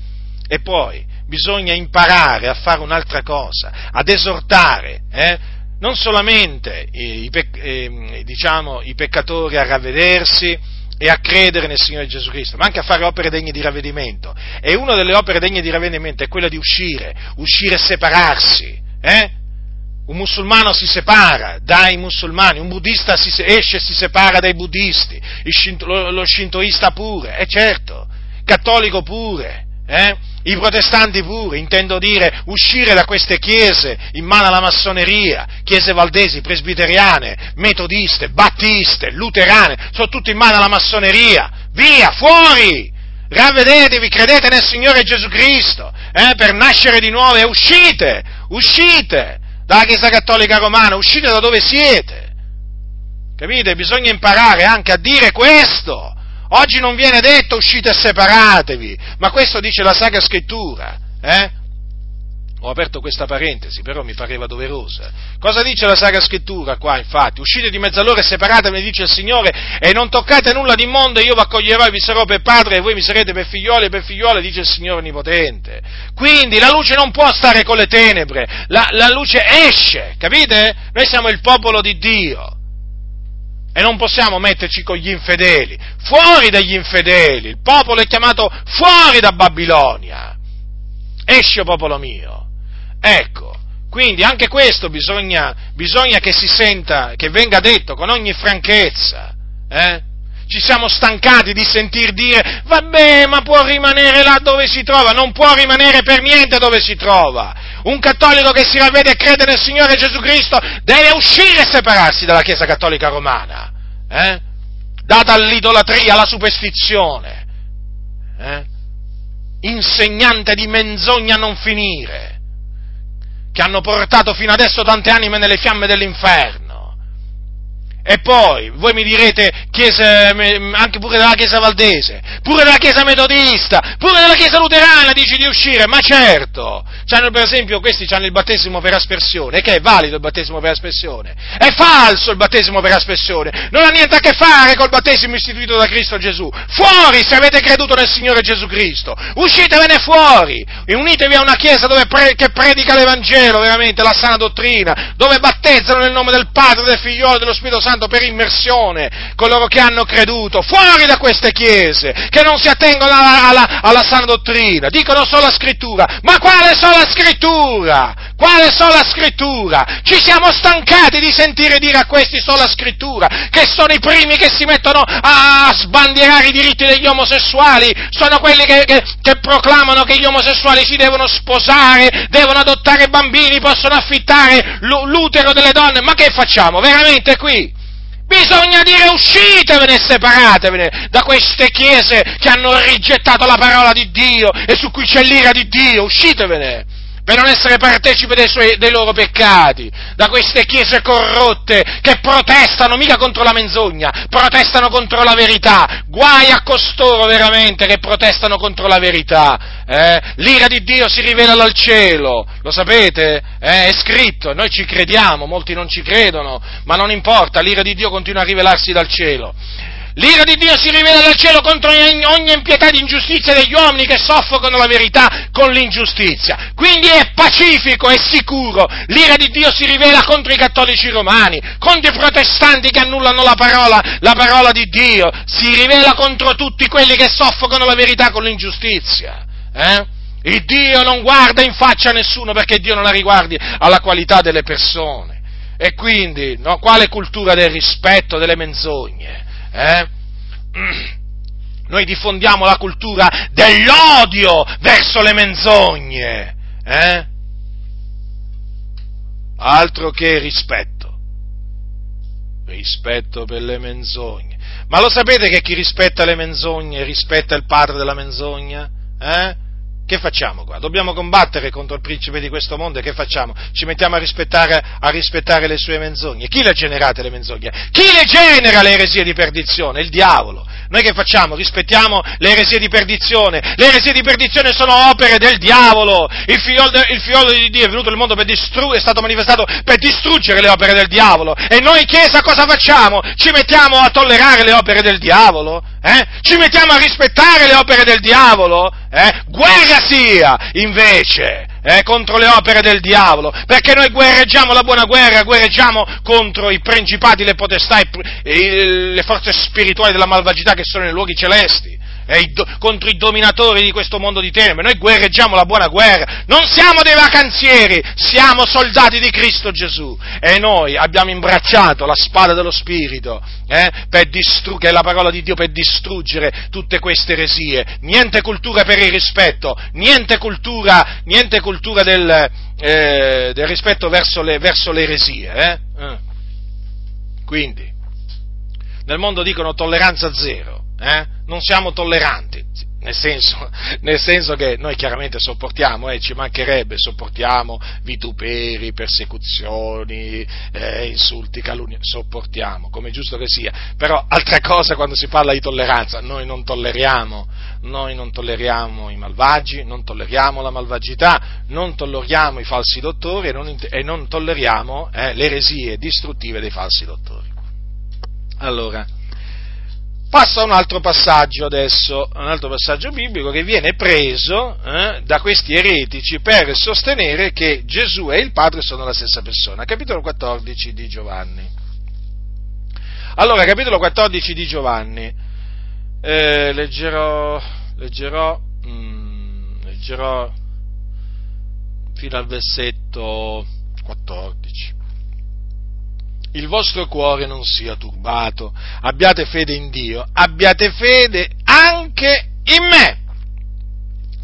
E poi bisogna imparare a fare un'altra cosa, ad esortare, eh, non solamente i, i, eh, diciamo, i peccatori a ravvedersi, e a credere nel Signore Gesù Cristo, ma anche a fare opere degne di ravvedimento. E una delle opere degne di ravvedimento è quella di uscire, uscire e separarsi. Eh? Un musulmano si separa dai musulmani, un buddista si, esce e si separa dai buddisti, lo, lo shintoista pure, è eh certo, cattolico pure. Eh? I protestanti pure, intendo dire, uscire da queste chiese in mano alla massoneria, chiese valdesi, presbiteriane, metodiste, battiste, luterane, sono tutte in mano alla massoneria, via, fuori! Ravvedetevi, credete nel Signore Gesù Cristo, eh, per nascere di nuovo e uscite, uscite dalla Chiesa Cattolica Romana, uscite da dove siete, Capite? Bisogna imparare anche a dire questo. Oggi non viene detto uscite e separatevi, ma questo dice la Sacra Scrittura. Eh? Ho aperto questa parentesi, però mi pareva doverosa. Cosa dice la Sacra Scrittura qua, infatti? Uscite di mezz'ora e separatevi, dice il Signore, e non toccate nulla di mondo, e io vi accoglierò e vi sarò per padre, e voi mi sarete per figlioli e per figliole, dice il Signore Onnipotente. Quindi la luce non può stare con le tenebre, la, la luce esce, capite? Noi siamo il popolo di Dio. E non possiamo metterci con gli infedeli, fuori dagli infedeli, il popolo è chiamato fuori da Babilonia. Esce popolo mio. Ecco, quindi anche questo bisogna, bisogna che si senta, che venga detto con ogni franchezza. Eh? Ci siamo stancati di sentir dire, vabbè, ma può rimanere là dove si trova, non può rimanere per niente dove si trova. Un cattolico che si ravvede e crede nel Signore Gesù Cristo deve uscire e separarsi dalla Chiesa Cattolica Romana, eh? data all'idolatria, alla superstizione, eh? insegnante di menzogna a non finire che hanno portato fino adesso tante anime nelle fiamme dell'inferno. E poi, voi mi direte, chiesa, anche pure della Chiesa Valdese, pure della Chiesa Metodista, pure della Chiesa Luterana dici di uscire, ma certo! C'hanno, per esempio, questi hanno il battesimo per aspersione, che è valido il battesimo per aspersione? È falso il battesimo per aspersione, non ha niente a che fare col battesimo istituito da Cristo Gesù. Fuori se avete creduto nel Signore Gesù Cristo, uscitevene fuori, e unitevi a una Chiesa pre- che predica l'Evangelo, veramente, la sana dottrina, dove battezzano nel nome del Padre, del Figliolo e dello Spirito Santo Santo per immersione, coloro che hanno creduto, fuori da queste chiese, che non si attengono alla, alla, alla sana dottrina, dicono solo la scrittura, ma quale sola scrittura? Quale sola scrittura? Ci siamo stancati di sentire dire a questi sola scrittura, che sono i primi che si mettono a sbandierare i diritti degli omosessuali, sono quelli che, che, che proclamano che gli omosessuali si devono sposare, devono adottare bambini, possono affittare l'utero delle donne, ma che facciamo veramente qui? Bisogna dire uscitevene e separatevene da queste chiese che hanno rigettato la parola di Dio e su cui c'è l'ira di Dio, uscitevene per non essere partecipe dei, suoi, dei, loro peccati, da queste chiese corrotte che protestano mica contro la menzogna, protestano contro la verità. Guai a costoro veramente che protestano contro la verità. Eh? L'ira di Dio si rivela dal cielo, lo sapete? Eh? È scritto, noi ci crediamo, molti non ci credono, ma non importa, l'ira di Dio continua a rivelarsi dal cielo. L'ira di Dio si rivela dal cielo contro ogni impietà di ingiustizia degli uomini che soffocano la verità con l'ingiustizia. Quindi è pacifico, è sicuro. L'ira di Dio si rivela contro i cattolici romani, contro i protestanti che annullano la parola, la parola di Dio. Si rivela contro tutti quelli che soffocano la verità con l'ingiustizia. Eh? Il Dio non guarda in faccia a nessuno perché Dio non la riguardi alla qualità delle persone. E quindi, no, quale cultura del rispetto delle menzogne? Eh? <clears throat> Noi diffondiamo la cultura dell'odio verso le menzogne. Eh? Altro che rispetto. Rispetto per le menzogne. Ma lo sapete che chi rispetta le menzogne rispetta il padre della menzogna? Eh? Che facciamo qua? Dobbiamo combattere contro il principe di questo mondo e che facciamo? Ci mettiamo a rispettare, a rispettare le sue menzogne. Chi le ha generate le menzogne? Chi le genera le eresie di perdizione? Il diavolo. Noi che facciamo? Rispettiamo le eresie di perdizione. Le eresie di perdizione sono opere del diavolo. Il figliolo, di Dio è venuto nel mondo per distruggere, è stato manifestato per distruggere le opere del diavolo. E noi Chiesa cosa facciamo? Ci mettiamo a tollerare le opere del diavolo? Eh? Ci mettiamo a rispettare le opere del diavolo? Eh? Guerra sia, invece, eh, contro le opere del diavolo, perché noi guerreggiamo la buona guerra, guerreggiamo contro i principati, le potestà, e le forze spirituali della malvagità che sono nei luoghi celesti contro i dominatori di questo mondo di tenebre. Noi guerreggiamo la buona guerra, non siamo dei vacanzieri, siamo soldati di Cristo Gesù e noi abbiamo imbracciato la spada dello Spirito, eh, distru- che è la parola di Dio per distruggere tutte queste eresie. Niente cultura per il rispetto, niente cultura, niente cultura del, eh, del rispetto verso le, verso le eresie. Eh? eh. Quindi, nel mondo dicono tolleranza zero eh? non siamo tolleranti. nel senso, <laughs> nel senso, che noi chiaramente sopportiamo, eh, ci mancherebbe, sopportiamo vituperi, persecuzioni, eh, insulti, calunni, sopportiamo, come giusto che sia, però altra cosa quando si parla di tolleranza, noi non tolleriamo, noi non tolleriamo i malvagi, non tolleriamo la malvagità, non tolleriamo i falsi dottori e non, e non tolleriamo eh, le eresie distruttive dei falsi dottori. Allora, Passa un altro passaggio adesso, un altro passaggio biblico che viene preso eh, da questi eretici per sostenere che Gesù e il Padre sono la stessa persona. Capitolo 14 di Giovanni. Allora, capitolo 14 di Giovanni, eh, leggerò, leggerò, mm, leggerò fino al versetto 14 il vostro cuore non sia turbato, abbiate fede in Dio, abbiate fede anche in me.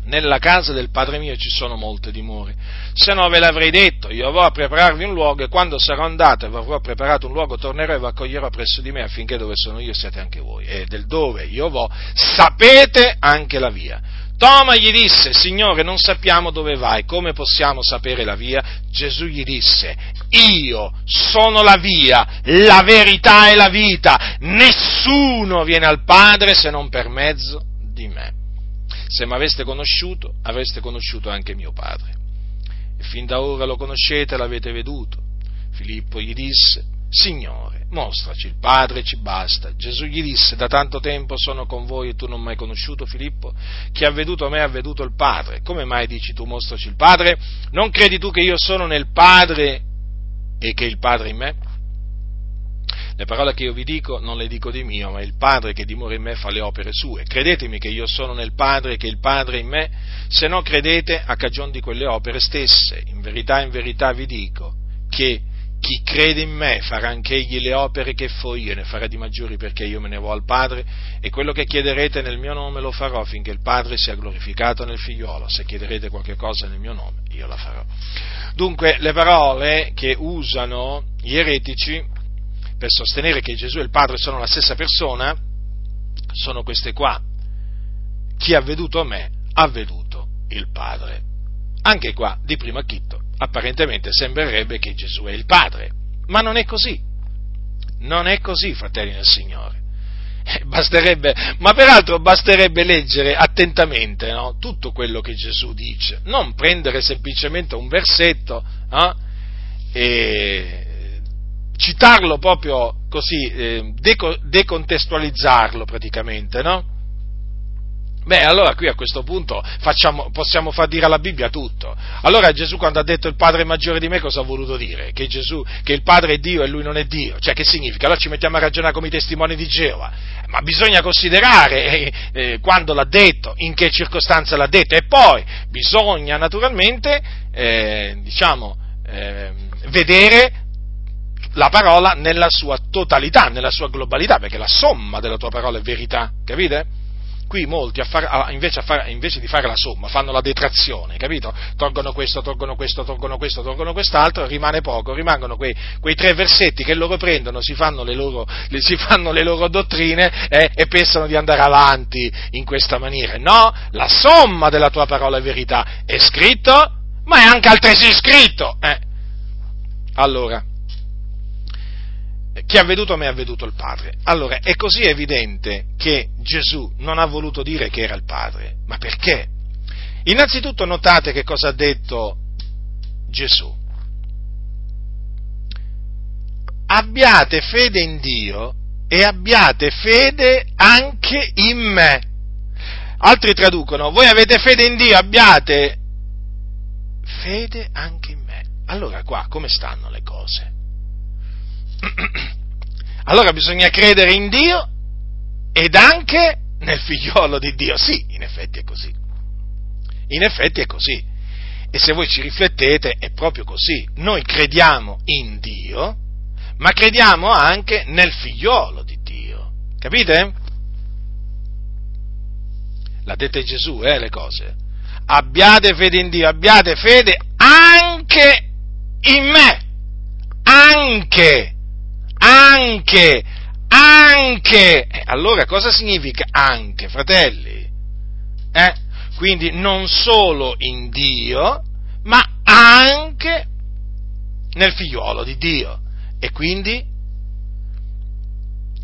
Nella casa del Padre mio ci sono molte dimore, se no ve l'avrei detto, io vorrò prepararvi un luogo e quando sarò andato e vi avrò preparato un luogo tornerò e vi accoglierò presso di me affinché dove sono io siate anche voi e del dove io vo sapete anche la via. Toma gli disse, Signore, non sappiamo dove vai, come possiamo sapere la via? Gesù gli disse, io sono la via, la verità e la vita, nessuno viene al Padre se non per mezzo di me. Se mi aveste conosciuto, avreste conosciuto anche mio Padre. E fin da ora lo conoscete, l'avete veduto. Filippo gli disse, Signore, mostraci il Padre, ci basta. Gesù gli disse, da tanto tempo sono con voi e tu non mi hai conosciuto, Filippo? Chi ha veduto me ha veduto il Padre. Come mai dici tu, mostraci il Padre? Non credi tu che io sono nel Padre e che il Padre in me? Le parole che io vi dico non le dico di mio, ma il Padre che dimora in me fa le opere sue. Credetemi che io sono nel Padre e che il Padre in me, se no credete a cagion di quelle opere stesse. In verità, in verità vi dico che chi crede in me farà anche egli le opere che fo io, ne farà di maggiori perché io me ne vo al Padre, e quello che chiederete nel mio nome lo farò finché il Padre sia glorificato nel figliolo. Se chiederete qualche cosa nel mio nome, io la farò. Dunque, le parole che usano gli eretici per sostenere che Gesù e il Padre sono la stessa persona sono queste qua. Chi ha veduto me ha veduto il Padre. Anche qua, di primo acchitto, apparentemente sembrerebbe che Gesù è il Padre, ma non è così. Non è così, fratelli del Signore. Eh, basterebbe, ma peraltro basterebbe leggere attentamente no? tutto quello che Gesù dice, non prendere semplicemente un versetto eh, e citarlo proprio così, eh, decontestualizzarlo praticamente, no? Beh, allora qui a questo punto facciamo, possiamo far dire alla Bibbia tutto. Allora Gesù quando ha detto il Padre è maggiore di me cosa ha voluto dire? Che Gesù, che il Padre è Dio e lui non è Dio. Cioè che significa? Allora ci mettiamo a ragionare come i testimoni di Geova. Ma bisogna considerare eh, eh, quando l'ha detto, in che circostanza l'ha detto e poi bisogna naturalmente, eh, diciamo, ehm, vedere la parola nella sua totalità, nella sua globalità, perché la somma della tua parola è verità, capite? Qui molti, a far, a, invece, a far, invece, di fare la somma, fanno la detrazione, capito? Tolgono questo, tolgono questo, tolgono questo, tolgono quest'altro, rimane poco, rimangono quei, quei tre versetti che loro prendono, si fanno le loro, <laughs> le, si fanno le loro dottrine eh, e pensano di andare avanti in questa maniera. No, la somma della tua parola è verità, è scritto, ma è anche altresì scritto. Eh. Allora, chi ha veduto me ha veduto il Padre. Allora, è così evidente che Gesù non ha voluto dire che era il Padre, ma perché? Innanzitutto notate che cosa ha detto Gesù. Abbiate fede in Dio e abbiate fede anche in me. Altri traducono, voi avete fede in Dio, abbiate fede anche in me. Allora qua come stanno le cose? <clears throat> Allora bisogna credere in Dio ed anche nel figliolo di Dio. Sì, in effetti è così. In effetti è così. E se voi ci riflettete è proprio così. Noi crediamo in Dio, ma crediamo anche nel figliolo di Dio. Capite? L'ha detta Gesù, eh, le cose. Abbiate fede in Dio, abbiate fede anche in me. Anche anche, anche. Allora cosa significa anche, fratelli? Eh? Quindi non solo in Dio, ma anche nel figliuolo di Dio. E quindi,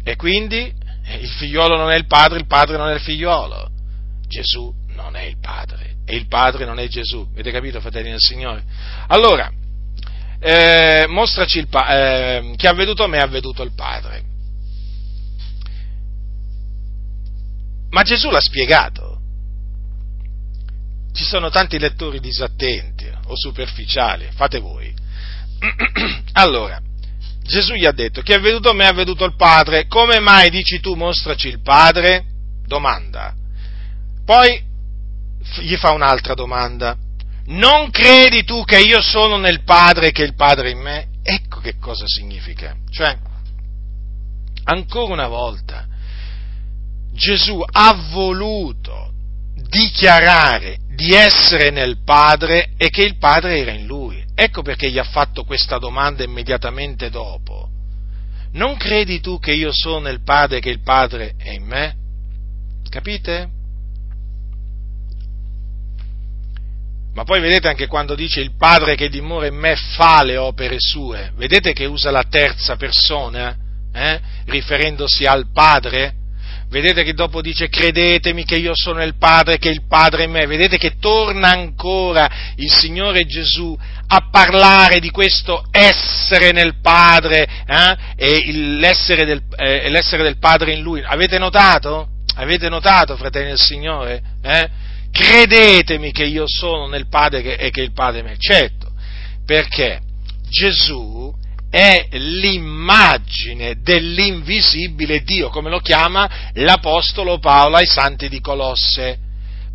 e quindi il figliuolo non è il padre, il padre non è il figliuolo. Gesù non è il padre e il padre non è Gesù. Avete capito, fratelli del Signore? Allora, eh, mostraci il pa- eh, chi ha veduto me ha veduto il padre. Ma Gesù l'ha spiegato. Ci sono tanti lettori disattenti o superficiali, fate voi. <clears throat> allora, Gesù gli ha detto, chi ha veduto me ha veduto il Padre, come mai dici tu mostraci il Padre? Domanda. Poi gli fa un'altra domanda. Non credi tu che io sono nel Padre e che il Padre in me? Ecco che cosa significa. Cioè, ancora una volta, Gesù ha voluto dichiarare di essere nel Padre e che il Padre era in lui. Ecco perché gli ha fatto questa domanda immediatamente dopo. Non credi tu che io sono nel Padre e che il Padre è in me? Capite? Ma poi vedete anche quando dice il Padre che dimora in me fa le opere sue, vedete che usa la terza persona, eh? riferendosi al Padre? Vedete che dopo dice credetemi che io sono il Padre, che il Padre è in me. Vedete che torna ancora il Signore Gesù a parlare di questo essere nel Padre eh? e l'essere del, eh, l'essere del, Padre in Lui. Avete notato? Avete notato, fratelli del Signore? Eh? Credetemi che io sono nel Padre e che il Padre me. Certo, perché Gesù è l'immagine dell'invisibile Dio, come lo chiama l'Apostolo Paolo ai santi di Colosse.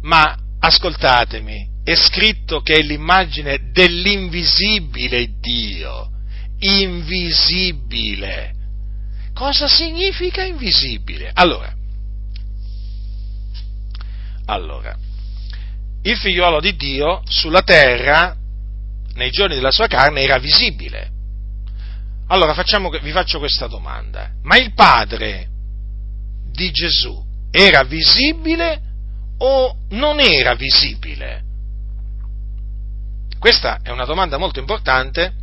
Ma ascoltatemi, è scritto che è l'immagine dell'invisibile Dio, invisibile. Cosa significa invisibile? Allora, allora, il figliuolo di Dio sulla terra, nei giorni della sua carne, era visibile allora facciamo, vi faccio questa domanda. Ma il padre di Gesù era visibile o non era visibile? Questa è una domanda molto importante.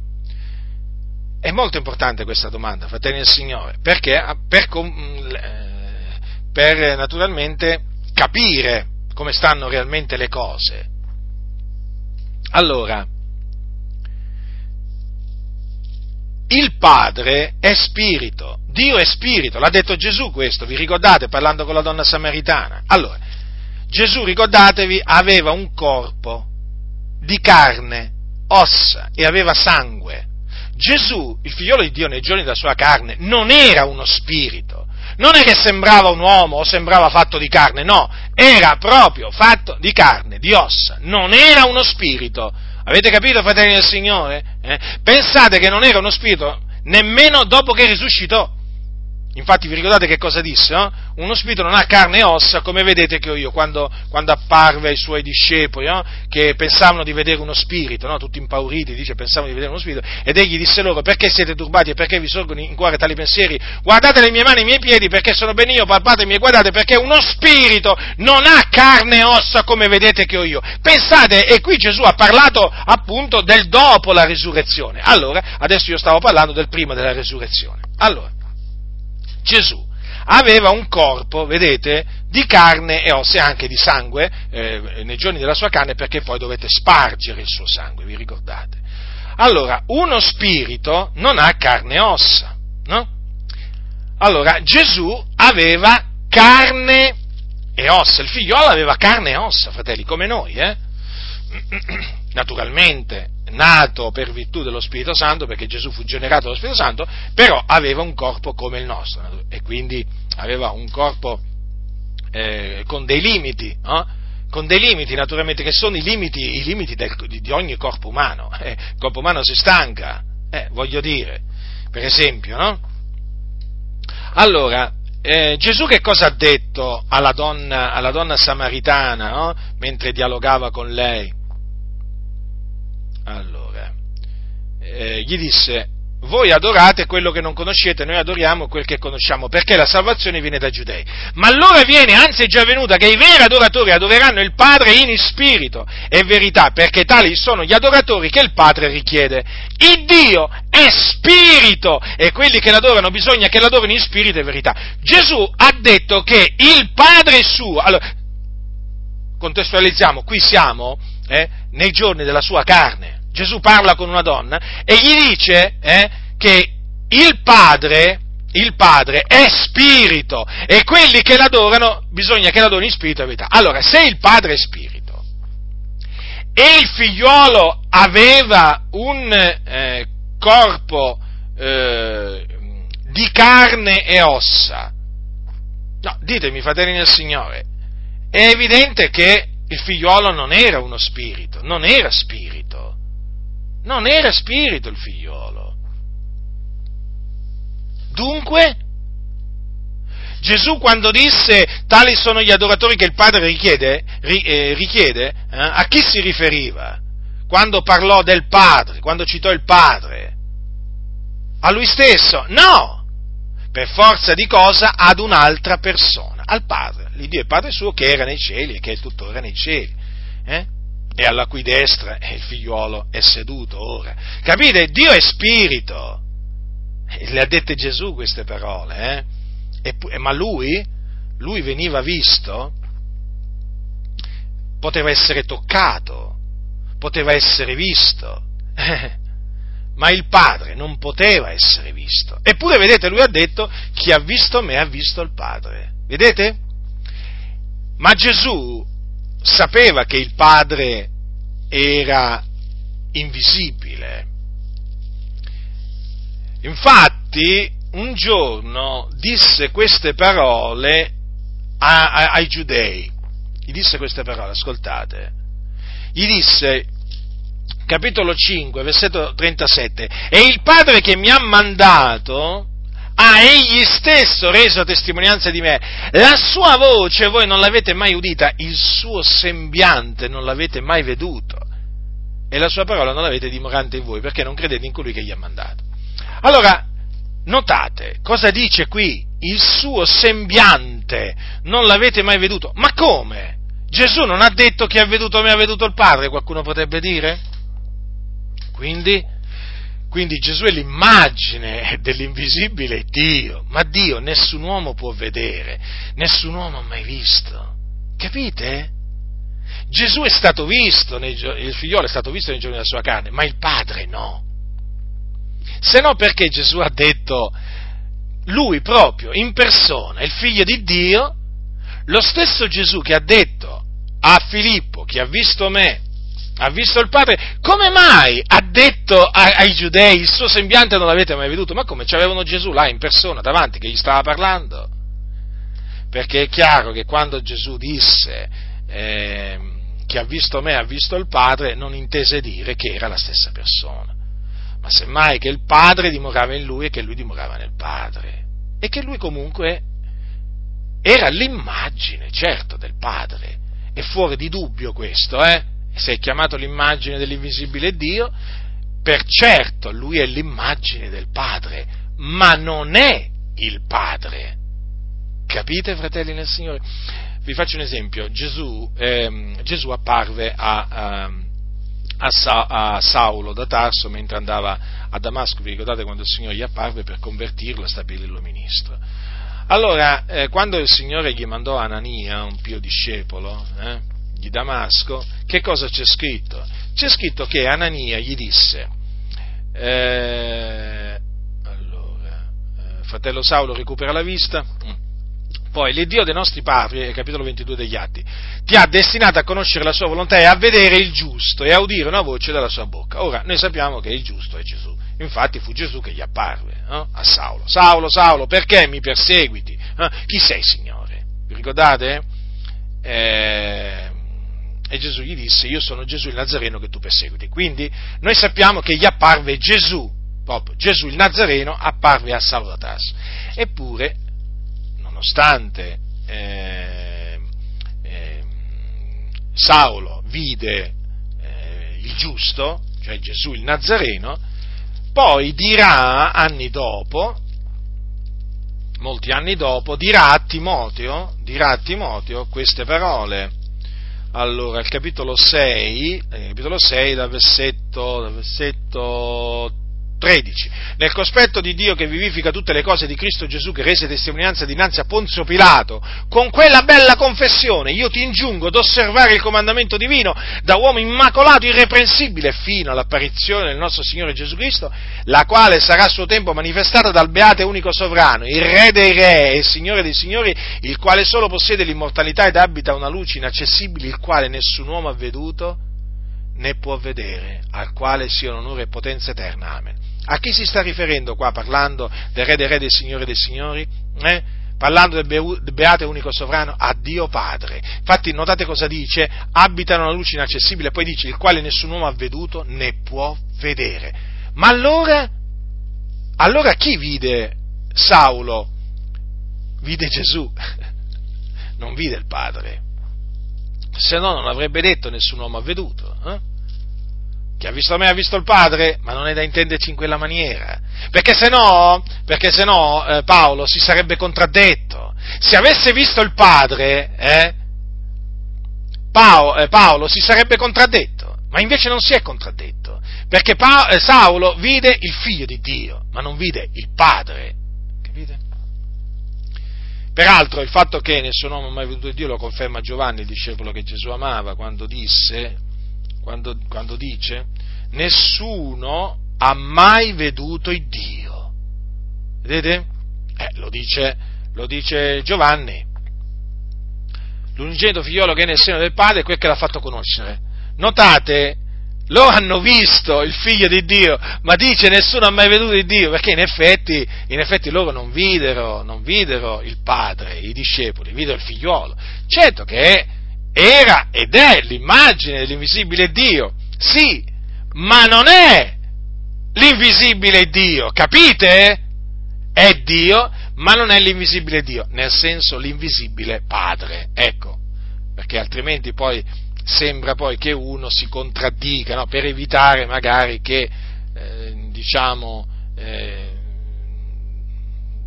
È molto importante questa domanda, fratelli del Signore, perché per, eh, per naturalmente capire come stanno realmente le cose. Allora, il Padre è spirito, Dio è spirito, l'ha detto Gesù questo, vi ricordate parlando con la donna samaritana? Allora, Gesù, ricordatevi, aveva un corpo di carne, ossa e aveva sangue. Gesù, il figliolo di Dio nei giorni della sua carne, non era uno spirito, non è che sembrava un uomo o sembrava fatto di carne, no, era proprio fatto di carne, di ossa, non era uno spirito, Avete capito, fratelli del Signore? Eh? Pensate che non era uno spirito nemmeno dopo che risuscitò. Infatti vi ricordate che cosa disse? No? Uno spirito non ha carne e ossa, come vedete che ho io, quando, quando apparve ai suoi discepoli, no? che pensavano di vedere uno spirito, no? tutti impauriti, dice pensavano di vedere uno spirito, ed egli disse loro, perché siete turbati e perché vi sorgono in cuore tali pensieri? Guardate le mie mani e i miei piedi, perché sono ben io, palpatemi e guardate, perché uno spirito non ha carne e ossa, come vedete che ho io. Pensate, e qui Gesù ha parlato appunto del dopo la risurrezione. Allora, adesso io stavo parlando del prima della risurrezione. Allora, Gesù aveva un corpo, vedete, di carne e ossa e anche di sangue eh, nei giorni della sua carne perché poi dovete spargere il suo sangue, vi ricordate? Allora, uno spirito non ha carne e ossa, no? Allora, Gesù aveva carne e ossa, il figliolo aveva carne e ossa, fratelli, come noi, eh? <clears throat> Naturalmente, nato per virtù dello Spirito Santo, perché Gesù fu generato dallo Spirito Santo, però aveva un corpo come il nostro e quindi aveva un corpo eh, con dei limiti, no? con dei limiti naturalmente che sono i limiti, i limiti del, di ogni corpo umano. Eh, il corpo umano si stanca, eh, voglio dire, per esempio, no? Allora, eh, Gesù che cosa ha detto alla donna, alla donna samaritana no? mentre dialogava con lei? Allora, eh, gli disse, voi adorate quello che non conoscete, noi adoriamo quel che conosciamo, perché la salvazione viene dai giudei. Ma allora viene, anzi è già venuta, che i veri adoratori adoreranno il Padre in spirito e verità, perché tali sono gli adoratori che il Padre richiede. Il Dio è spirito e quelli che l'adorano bisogna che l'adorino in spirito e verità. Gesù ha detto che il Padre suo, allora, contestualizziamo, qui siamo eh, nei giorni della sua carne, Gesù parla con una donna e gli dice eh, che il Padre, il Padre è spirito e quelli che l'adorano bisogna che l'adorino in spirito e verità. Allora, se il Padre è spirito e il figliuolo aveva un eh, corpo eh, di carne e ossa, no, ditemi, fratelli del Signore, è evidente che il figliuolo non era uno spirito, non era spirito non era spirito il figliolo. Dunque, Gesù quando disse tali sono gli adoratori che il Padre richiede, ri, eh, richiede eh, a chi si riferiva? Quando parlò del Padre, quando citò il Padre? A lui stesso? No! Per forza di cosa ad un'altra persona, al Padre, l'Iddio è Padre suo che era nei cieli e che è tuttora nei cieli. Eh? E alla cui destra il figliuolo è seduto ora. Capite? Dio è spirito. Le ha dette Gesù queste parole, eh? e, ma lui, lui veniva visto, poteva essere toccato, poteva essere visto, ma il Padre non poteva essere visto. Eppure, vedete, lui ha detto, chi ha visto me ha visto il Padre. Vedete? Ma Gesù sapeva che il Padre era invisibile. Infatti, un giorno disse queste parole a, a, ai giudei. Gli disse queste parole, ascoltate. Gli disse, capitolo 5, versetto 37, e il Padre che mi ha mandato ha egli stesso reso testimonianza di me. La sua voce voi non l'avete mai udita, il suo sembiante non l'avete mai veduto e la sua parola non l'avete dimorante in voi perché non credete in colui che gli ha mandato. Allora, notate cosa dice qui, il suo sembiante non l'avete mai veduto. Ma come? Gesù non ha detto che ha veduto me, ha veduto il Padre, qualcuno potrebbe dire? Quindi, quindi Gesù è l'immagine dell'invisibile Dio, ma Dio nessun uomo può vedere, nessun uomo ha mai visto. Capite? Gesù è stato visto, nei, il figliolo è stato visto nei giorni della sua carne, ma il padre no. Se no perché Gesù ha detto, lui proprio in persona, il figlio di Dio, lo stesso Gesù che ha detto a Filippo, che ha visto me, ha visto il Padre, come mai ha detto ai, giudei il suo sembiante non l'avete mai veduto? Ma come? C'avevano Gesù là in persona davanti che gli stava parlando? Perché è chiaro che quando Gesù disse eh, chi ha visto me ha visto il Padre non intese dire che era la stessa persona, ma semmai che il Padre dimorava in lui e che lui dimorava nel Padre e che lui comunque era l'immagine, certo, del Padre. È fuori di dubbio questo, eh? Se è chiamato l'immagine dell'invisibile Dio, per certo lui è l'immagine del Padre, ma non è il Padre. Capite, fratelli nel Signore? Vi faccio un esempio, Gesù, ehm, Gesù apparve a, a, a, Sa, a, Saulo da Tarso mentre andava a Damasco, vi ricordate quando il Signore gli apparve per convertirlo e stabilirlo ministro. Allora, eh, quando il Signore gli mandò Anania, un pio discepolo, eh, di Damasco, che cosa c'è scritto? C'è scritto che Anania gli disse, eh, allora, eh, fratello Saulo recupera la vista. Poi l'Iddio dei nostri padri, capitolo 22 degli Atti, ti ha destinato a conoscere la sua volontà e a vedere il giusto e a udire una voce dalla sua bocca. Ora, noi sappiamo che il giusto è Gesù. Infatti fu Gesù che gli apparve no? a Saulo. Saulo, Saulo, perché mi perseguiti? Eh? Chi sei, Signore? Vi ricordate? Eh, e Gesù gli disse, io sono Gesù il Nazareno che tu perseguiti. Quindi noi sappiamo che gli apparve Gesù, proprio Gesù il Nazareno apparve a Tarso. Eppure nonostante eh, eh, Saulo vide eh, il giusto, cioè Gesù il Nazareno, poi dirà anni dopo, molti anni dopo, dirà a Timoteo, dirà a Timoteo queste parole. Allora, il capitolo 6, eh, capitolo 6 dal versetto, dal versetto 13. Nel cospetto di Dio che vivifica tutte le cose di Cristo Gesù che rese testimonianza dinanzi a Ponzio Pilato, con quella bella confessione io ti ingiungo ad osservare il comandamento divino da uomo immacolato, irreprensibile, fino all'apparizione del nostro Signore Gesù Cristo, la quale sarà a suo tempo manifestata dal beato e unico sovrano, il Re dei Re e Signore dei Signori, il quale solo possiede l'immortalità ed abita una luce inaccessibile, il quale nessun uomo ha veduto né può vedere, al quale siano onore e potenza eterna. Amen. A chi si sta riferendo qua parlando del Re dei Re, del Signore dei Signori? Eh? Parlando del, Beato e unico sovrano, a Dio Padre. Infatti notate cosa dice? Abitano una luce inaccessibile, poi dice il quale nessun uomo ha veduto né può vedere. Ma allora, allora chi vide Saulo? Vide Gesù, <laughs> non vide il Padre. Se no non avrebbe detto nessun uomo ha veduto. Eh? Chi ha visto me ha visto il Padre, ma non è da intenderci in quella maniera. Perché se no, perché se no eh, Paolo si sarebbe contraddetto. Se avesse visto il Padre, eh, Paolo, eh, Paolo, si sarebbe contraddetto, ma invece non si è contraddetto, perché pa- eh, Saulo vide il figlio di Dio, ma non vide il Padre. Capite? Peraltro il fatto che nessun uomo ha mai veduto Dio lo conferma Giovanni, il discepolo che Gesù amava, quando disse, quando, quando dice, nessuno ha mai veduto il Dio. Vedete? Eh, lo dice, lo dice Giovanni. L'unigenito figliolo che è nel seno del padre è quel che l'ha fatto conoscere. Notate, loro hanno visto il figlio di Dio, ma dice nessuno ha mai veduto il Dio, perché in effetti, in effetti loro non videro, non videro il padre, i discepoli, videro il figliolo. Certo che è era ed è l'immagine dell'invisibile Dio, sì, ma non è l'invisibile Dio, capite? È Dio, ma non è l'invisibile Dio, nel senso l'invisibile Padre, ecco, perché altrimenti poi sembra poi che uno si contraddica, no? per evitare magari che, eh, diciamo, eh,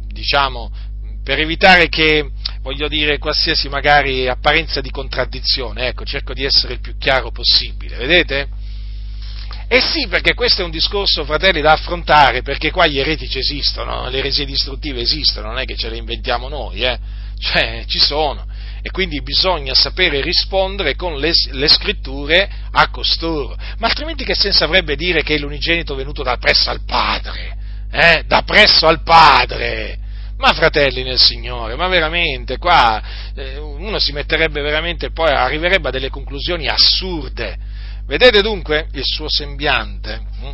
diciamo, per evitare che, voglio dire, qualsiasi magari apparenza di contraddizione, ecco, cerco di essere il più chiaro possibile, vedete? Eh sì, perché questo è un discorso, fratelli, da affrontare, perché qua gli eretici esistono, le eresie distruttive esistono, non è che ce le inventiamo noi, eh? Cioè, ci sono. E quindi bisogna sapere rispondere con le, le scritture a costoro. Ma altrimenti che senso avrebbe dire che è l'unigenito venuto da presso al Padre? Eh? Da presso al Padre! Ma fratelli nel Signore, ma veramente qua eh, uno si metterebbe veramente poi arriverebbe a delle conclusioni assurde. Vedete dunque il suo sembiante? Hm?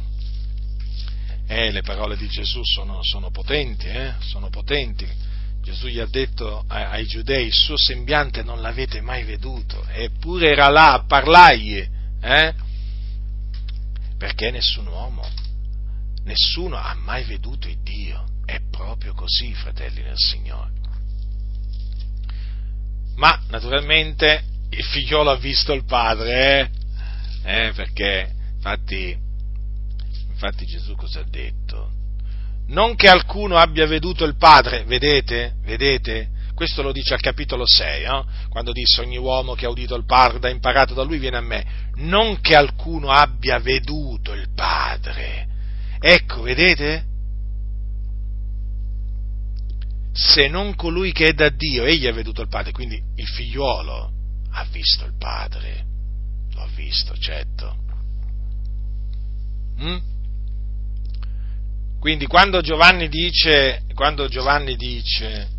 Eh, le parole di Gesù sono, sono potenti, eh? sono potenti. Gesù gli ha detto ai, giudei, il suo sembiante non l'avete mai veduto, eppure era là a parlargli, eh? perché nessun uomo, nessuno ha mai veduto il Dio proprio così, fratelli nel Signore. Ma naturalmente il figliolo ha visto il padre, eh? Eh, perché infatti, infatti Gesù cosa ha detto? Non che alcuno abbia veduto il padre, vedete? Vedete? Questo lo dice al capitolo 6, eh? quando disse ogni uomo che ha udito il padre, ha imparato da lui, viene a me. Non che alcuno abbia veduto il padre. Ecco, vedete? Se non colui che è da Dio, egli ha veduto il Padre, quindi il figliuolo ha visto il Padre, lo ha visto, certo. Mm? Quindi quando Giovanni dice, quando Giovanni dice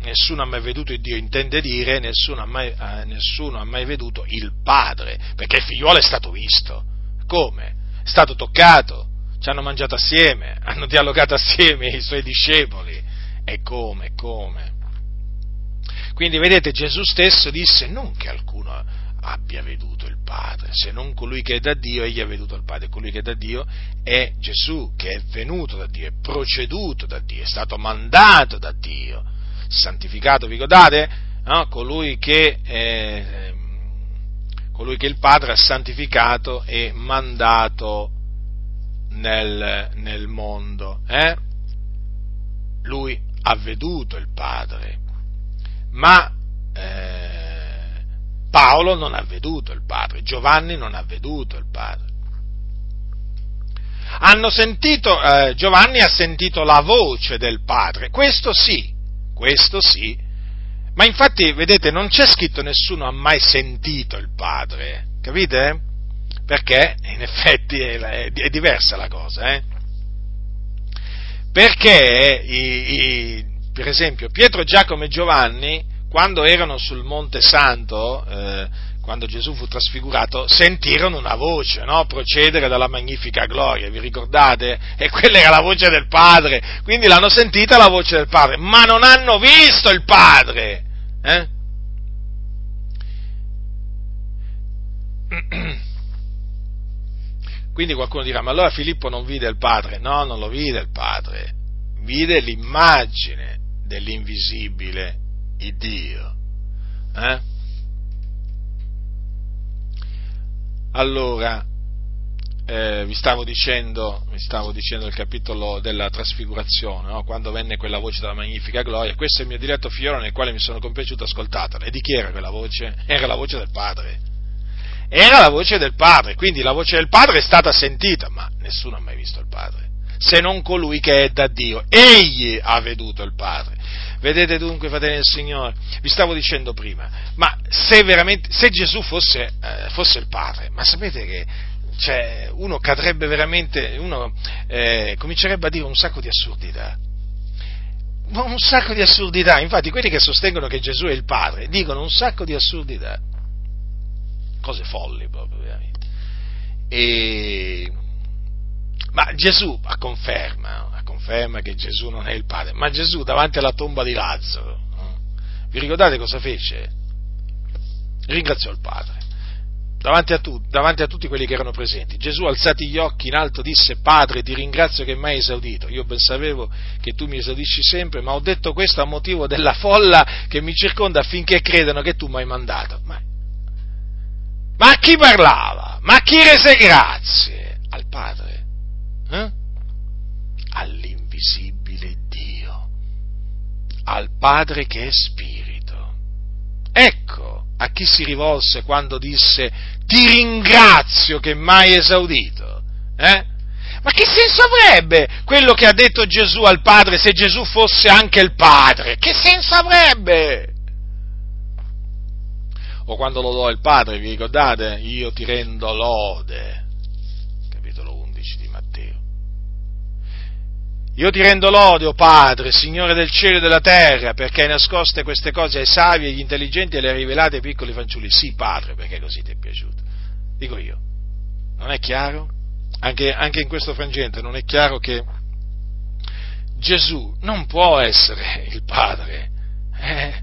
nessuno ha mai veduto il Dio, intende dire nessuno ha, mai, eh, nessuno ha mai veduto il Padre, perché il figliuolo è stato visto. Come? È stato toccato, ci hanno mangiato assieme, <laughs> hanno dialogato assieme i suoi discepoli e come, come. Quindi vedete, Gesù stesso disse non che alcuno abbia veduto il Padre, se non colui che è da Dio, egli ha veduto il Padre, colui che è da Dio è Gesù, che è venuto da Dio, è proceduto da Dio, è stato mandato da Dio, santificato, vi ricordate? No? Colui, che, eh, colui che il Padre ha santificato e mandato nel, nel mondo. Eh? Lui ha veduto il Padre, ma eh, Paolo non ha veduto il Padre, Giovanni non ha veduto il Padre. Sentito, eh, Giovanni ha sentito la voce del Padre, questo sì, questo sì, ma infatti, vedete, non c'è scritto nessuno ha mai sentito il Padre, capite? Perché in effetti è, è, è diversa la cosa, eh? Perché, i, i, per esempio, Pietro, Giacomo e Giovanni, quando erano sul Monte Santo, eh, quando Gesù fu trasfigurato, sentirono una voce, no? Procedere dalla magnifica gloria, vi ricordate? E quella era la voce del Padre, quindi l'hanno sentita la voce del Padre, ma non hanno visto il Padre. Eh? <clears throat> <clears throat> Quindi qualcuno dirà, ma allora Filippo non vide il Padre? No, non lo vide il Padre, vide l'immagine dell'invisibile Dio. Eh? Allora, eh, vi, stavo dicendo, vi stavo dicendo il capitolo della trasfigurazione, no? quando venne quella voce della magnifica gloria, questo è il mio diretto figliolo nel quale mi sono compiaciuto ascoltatela. E di chi era quella voce? Era la voce del Padre. Era la voce del Padre, quindi la voce del Padre è stata sentita, ma nessuno ha mai visto il Padre, se non colui che è da Dio. Egli ha veduto il Padre. Vedete dunque, fratelli del Signore, vi stavo dicendo prima, ma se se Gesù fosse, eh, fosse il Padre, ma sapete che cioè, uno cadrebbe veramente, uno eh, comincerebbe a dire un sacco di assurdità. Un sacco di assurdità, infatti quelli che sostengono che Gesù è il Padre dicono un sacco di assurdità, cose folli proprio, veramente. E... Ma Gesù a conferma, a conferma che Gesù non è il Padre, ma Gesù davanti alla tomba di Lazzaro, vi ricordate cosa fece? Ringraziò il Padre davanti a, tu, davanti a, tutti quelli che erano presenti. Gesù, alzati gli occhi in alto, disse, Padre, ti ringrazio che mi hai esaudito. Io ben sapevo che tu mi esaudisci sempre, ma ho detto questo a motivo della folla che mi circonda affinché credano che tu mi hai mandato. Ma, ma a chi parlava? Ma a chi rese grazie? Al Padre? Eh? All'invisibile Dio, al Padre che è Spirito. Ecco a chi si rivolse quando disse ti ringrazio che mai esaudito? Eh? Ma che senso avrebbe quello che ha detto Gesù al Padre se Gesù fosse anche il Padre? Che senso avrebbe? O quando lo do il Padre, vi ricordate? Io ti rendo lode Io ti rendo lode, o Padre, Signore del cielo e della terra, perché hai nascoste queste cose ai savi, agli intelligenti e le hai rivelate ai piccoli fanciulli. Sì, Padre, perché così ti è piaciuto. Dico io. Non è chiaro? Anche, anche in questo frangente non è chiaro che Gesù non può essere il Padre. Eh?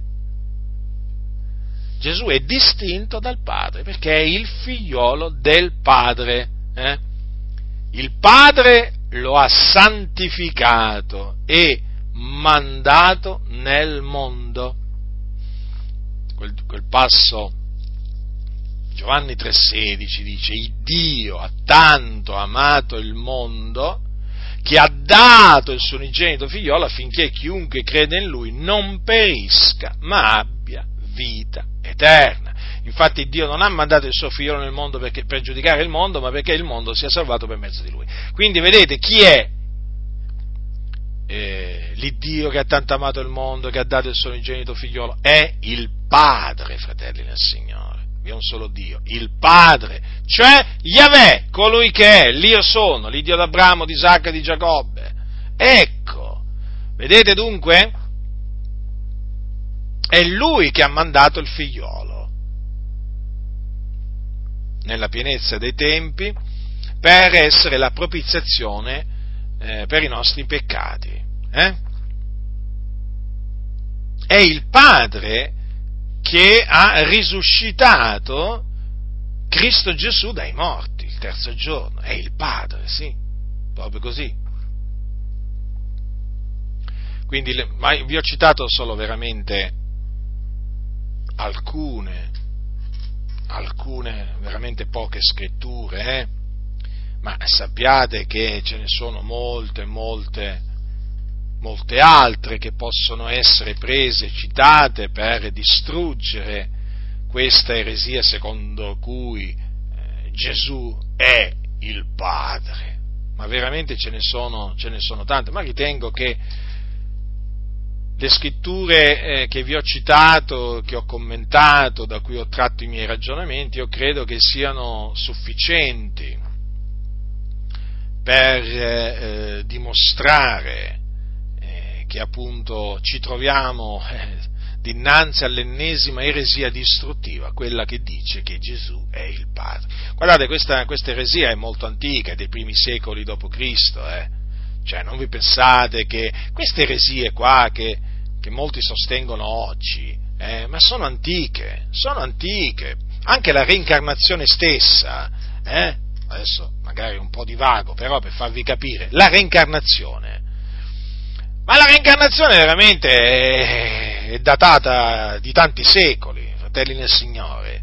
Gesù è distinto dal Padre perché è il figliolo del Padre. Eh? Il Padre lo ha santificato e mandato nel mondo. Quel, quel passo Giovanni 3,16 dice: Il Dio ha tanto amato il mondo che ha dato il suo unigenito figliolo affinché chiunque crede in lui non perisca, ma abbia vita eterna. Infatti Dio non ha mandato il suo figlio nel mondo perché, per giudicare il mondo, ma perché il mondo sia salvato per mezzo di lui. Quindi vedete chi è eh, l'Iddio che ha tanto amato il mondo, che ha dato il suo unigenito figliolo? È il Padre, fratelli del Signore. Vi è un solo Dio, il Padre, cioè Yahweh, colui che è, l'Io sono, l'Iddio d'Abramo, di Isacco e di Giacobbe. Ecco, vedete dunque? È lui che ha mandato il figliolo nella pienezza dei tempi per essere la propiziazione eh, per i nostri peccati. Eh? È il Padre che ha risuscitato Cristo Gesù dai morti il terzo giorno. È il Padre, sì, proprio così. Quindi vi ho citato solo veramente alcune alcune veramente poche scritture, eh? ma sappiate che ce ne sono molte, molte, molte altre che possono essere prese, citate per distruggere questa eresia secondo cui eh, Gesù è il Padre. Ma veramente ce ne sono, ce ne sono tante, ma ritengo che le scritture eh, che vi ho citato, che ho commentato, da cui ho tratto i miei ragionamenti, io credo che siano sufficienti per eh, dimostrare eh, che appunto ci troviamo eh, dinanzi all'ennesima eresia distruttiva, quella che dice che Gesù è il Padre. Guardate, questa, questa eresia è molto antica, è dei primi secoli d.C., eh cioè, non vi pensate che queste eresie qua che, che molti sostengono oggi, eh, ma sono antiche, sono antiche. Anche la reincarnazione stessa, eh, adesso magari un po' di vago, però per farvi capire, la reincarnazione. Ma la reincarnazione veramente è, è datata di tanti secoli, fratelli nel Signore.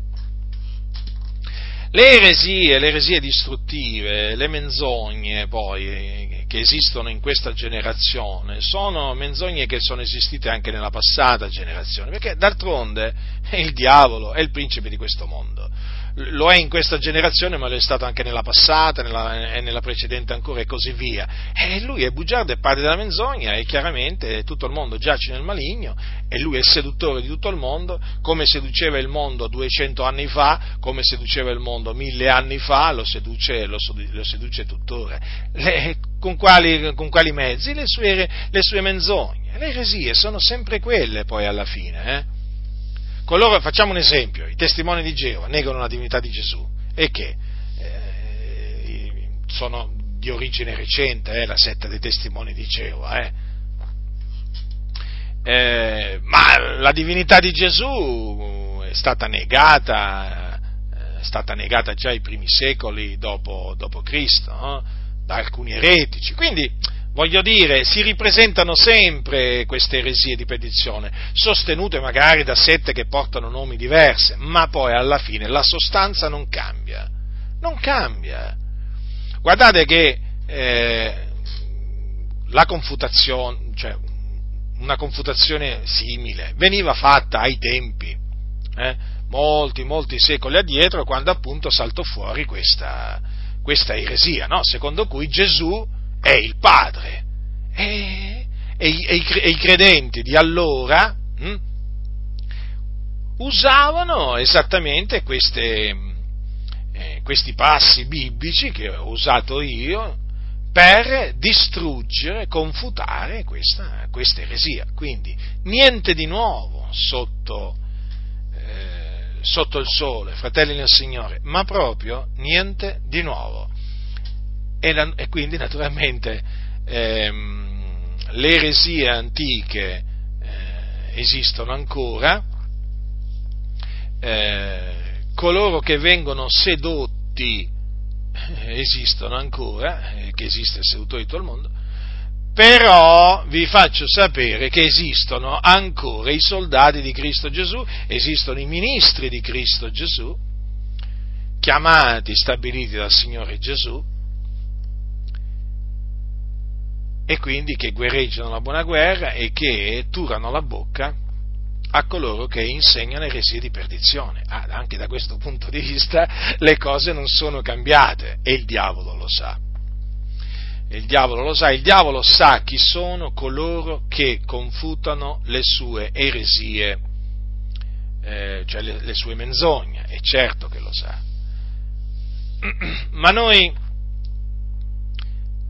Le eresie, le eresie distruttive, le menzogne poi che esistono in questa generazione sono menzogne che sono esistite anche nella passata generazione, perché d'altronde il diavolo è il principe di questo mondo lo è in questa generazione, ma lo è stato anche nella passata nella, e nella precedente ancora e così via. E lui è bugiardo, è padre della menzogna e chiaramente tutto il mondo giace nel maligno e lui è il seduttore di tutto il mondo, come seduceva il mondo 200 anni fa, come seduceva il mondo mille anni fa, lo seduce, lo, lo seduce tuttora. Le, con, quali, con, quali, mezzi? Le sue, le sue menzogne. Le eresie sono sempre quelle poi alla fine, eh? coloro, facciamo un esempio, i testimoni di Geova negano la divinità di Gesù e che eh, sono di origine recente, eh, la setta dei testimoni di Geova, eh. eh. ma la divinità di Gesù è stata negata, eh, è stata negata già ai primi secoli dopo, dopo Cristo, no? Da alcuni eretici, quindi Voglio dire, si ripresentano sempre queste eresie di perdizione, sostenute magari da sette che portano nomi diversi, ma poi alla fine la sostanza non cambia. Non cambia. Guardate che eh, la confutazione, cioè una confutazione simile, veniva fatta ai tempi, eh, molti, molti secoli addietro, quando appunto saltò fuori questa, questa eresia, no? secondo cui Gesù è il Padre. E, e, e, i, e i, credenti di allora hm, usavano esattamente queste, eh, questi passi biblici che ho usato io per distruggere, confutare questa, questa eresia. Quindi niente di nuovo sotto, sotto il sole, fratelli nel Signore, ma proprio niente di nuovo. E, la, e quindi naturalmente ehm, le eresie antiche eh, esistono ancora, eh, coloro che vengono sedotti eh, esistono ancora, eh, che esiste il seduttore di tutto il mondo, però vi faccio sapere che esistono ancora i soldati di Cristo Gesù, esistono i ministri di Cristo Gesù, chiamati, stabiliti dal Signore Gesù, e quindi che guerreggiano la buona guerra e che turano la bocca a coloro che insegnano eresie di perdizione. Ah, anche da questo punto di vista le cose non sono cambiate e il diavolo lo sa. Il diavolo lo sa, il diavolo sa chi sono coloro che confutano le sue eresie, eh, cioè le, le sue menzogne, è certo che lo sa. <clears throat> Ma noi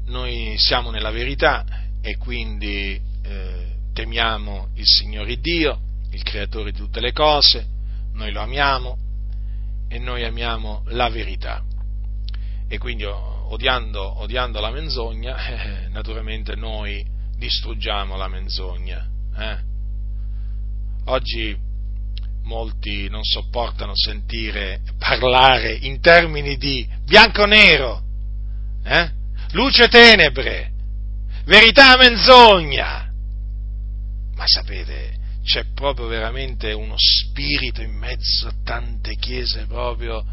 noi siamo nella verità e quindi eh, temiamo il Signore Dio, il creatore di tutte le cose, noi lo amiamo e noi amiamo la verità. E quindi odiando, odiando la menzogna, <laughs> eh, naturalmente noi distruggiamo la menzogna. Eh? Oggi molti non sopportano sentire parlare in termini di bianco-nero. Eh? luce tenebre, verità menzogna. Ma sapete, c'è proprio veramente uno spirito in mezzo a tante chiese proprio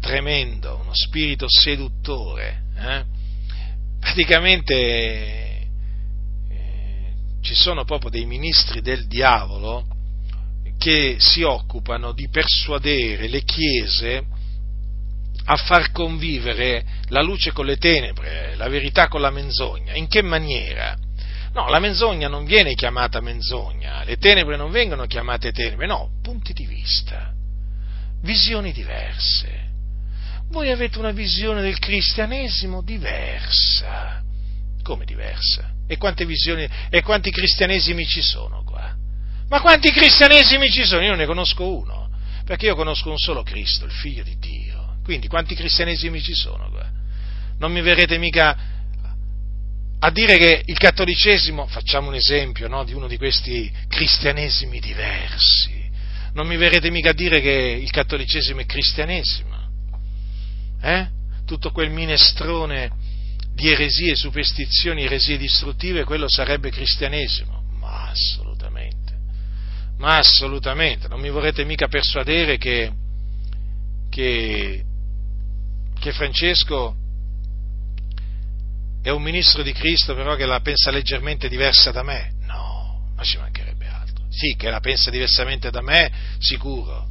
tremendo, uno spirito seduttore. Eh? Praticamente eh, ci sono proprio dei ministri del diavolo che si occupano di persuadere le chiese a far convivere la luce con le tenebre, la verità con la menzogna. In che maniera? No, la menzogna non viene chiamata menzogna, le tenebre non vengono chiamate tenebre, no, punti di vista, visioni diverse. Voi avete una visione del cristianesimo diversa. Come diversa? E quante visioni e quanti cristianesimi ci sono qua? Ma quanti cristianesimi ci sono? Io ne conosco uno, perché io conosco un solo Cristo, il figlio di Dio. Quindi quanti cristianesimi ci sono qua? Non mi verrete mica a dire che il cattolicesimo, facciamo un esempio no, di uno di questi cristianesimi diversi, non mi verrete mica a dire che il cattolicesimo è cristianesimo, eh? tutto quel minestrone di eresie, superstizioni, eresie distruttive, quello sarebbe cristianesimo, ma assolutamente, ma assolutamente, non mi vorrete mica persuadere che, che, che Francesco è un ministro di Cristo però che la pensa leggermente diversa da me? No, ma ci mancherebbe altro. Sì, che la pensa diversamente da me, sicuro,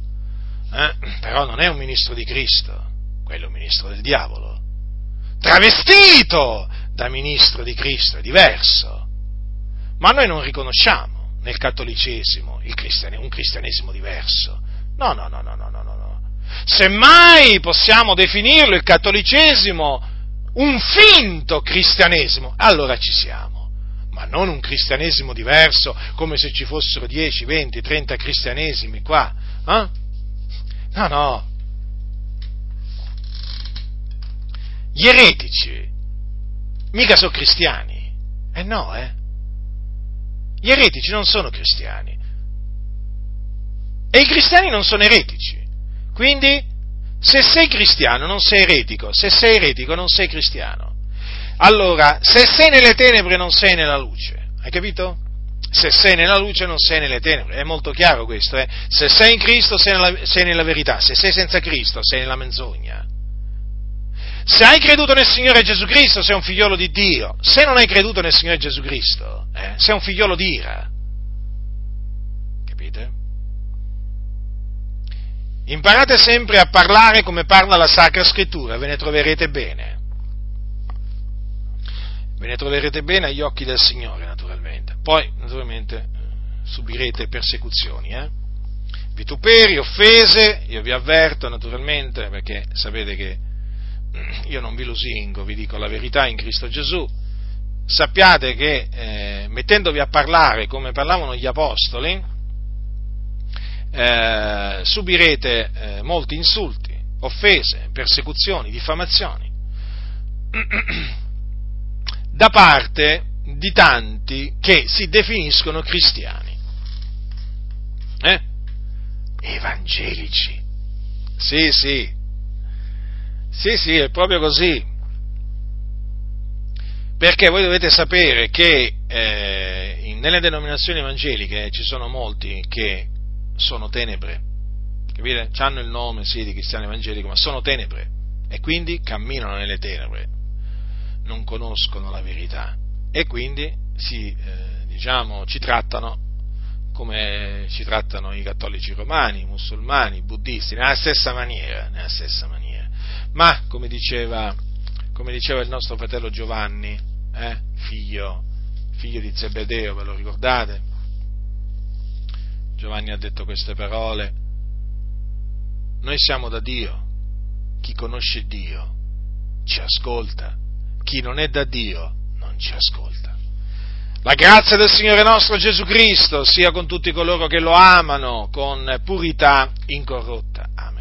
eh? però non è un ministro di Cristo, quello è un ministro del diavolo. Travestito da ministro di Cristo, è diverso. Ma noi non riconosciamo nel cattolicesimo cristianesimo, un cristianesimo diverso. No, no, no, no, no, no, no. Semmai possiamo definirlo il cattolicesimo un finto cristianesimo, allora ci siamo, ma non un cristianesimo diverso, come se ci fossero 10, 20, 30 cristianesimi qua. Eh? No, no. Gli eretici mica sono cristiani. Eh no, eh. Gli eretici non sono cristiani. E i cristiani non sono eretici. Quindi se sei cristiano non sei eretico, se sei eretico non sei cristiano. Allora, se sei nelle tenebre non sei nella luce, hai capito? Se sei nella luce non sei nelle tenebre, è molto chiaro questo, eh? Se sei in Cristo sei nella, sei nella verità, se sei senza Cristo sei nella menzogna. Se hai creduto nel Signore Gesù Cristo sei un figliolo di Dio, se non hai creduto nel Signore Gesù Cristo eh, sei un figliolo di ira. Capite? Imparate sempre a parlare come parla la Sacra Scrittura, ve ne troverete bene. Ve ne troverete bene agli occhi del Signore, naturalmente. Poi, naturalmente, subirete persecuzioni, eh? vituperi, offese, io vi avverto, naturalmente, perché sapete che io non vi lusingo, vi dico la verità in Cristo Gesù. Sappiate che eh, mettendovi a parlare come parlavano gli apostoli, eh, subirete eh, molti insulti, offese, persecuzioni, diffamazioni <clears throat> da parte di tanti che si definiscono cristiani. Eh? Evangelici. Sì, sì. Sì, sì, è proprio così. Perché voi dovete sapere che eh, nelle denominazioni evangeliche ci sono molti che sono tenebre. Capite? Hanno il nome, sì, di cristiano evangelico, ma sono tenebre e quindi camminano nelle tenebre, non conoscono la verità e quindi si, eh, diciamo, ci trattano come ci trattano i cattolici romani, i musulmani, i buddisti, nella stessa maniera, nella stessa maniera. Ma, come diceva, come diceva il nostro fratello Giovanni, eh, figlio, figlio di Zebedeo, ve lo ricordate? Giovanni ha detto queste parole, noi siamo da Dio, chi conosce Dio ci ascolta, chi non è da Dio non ci ascolta. La grazia del Signore nostro Gesù Cristo sia con tutti coloro che lo amano con purità incorrotta. Amen.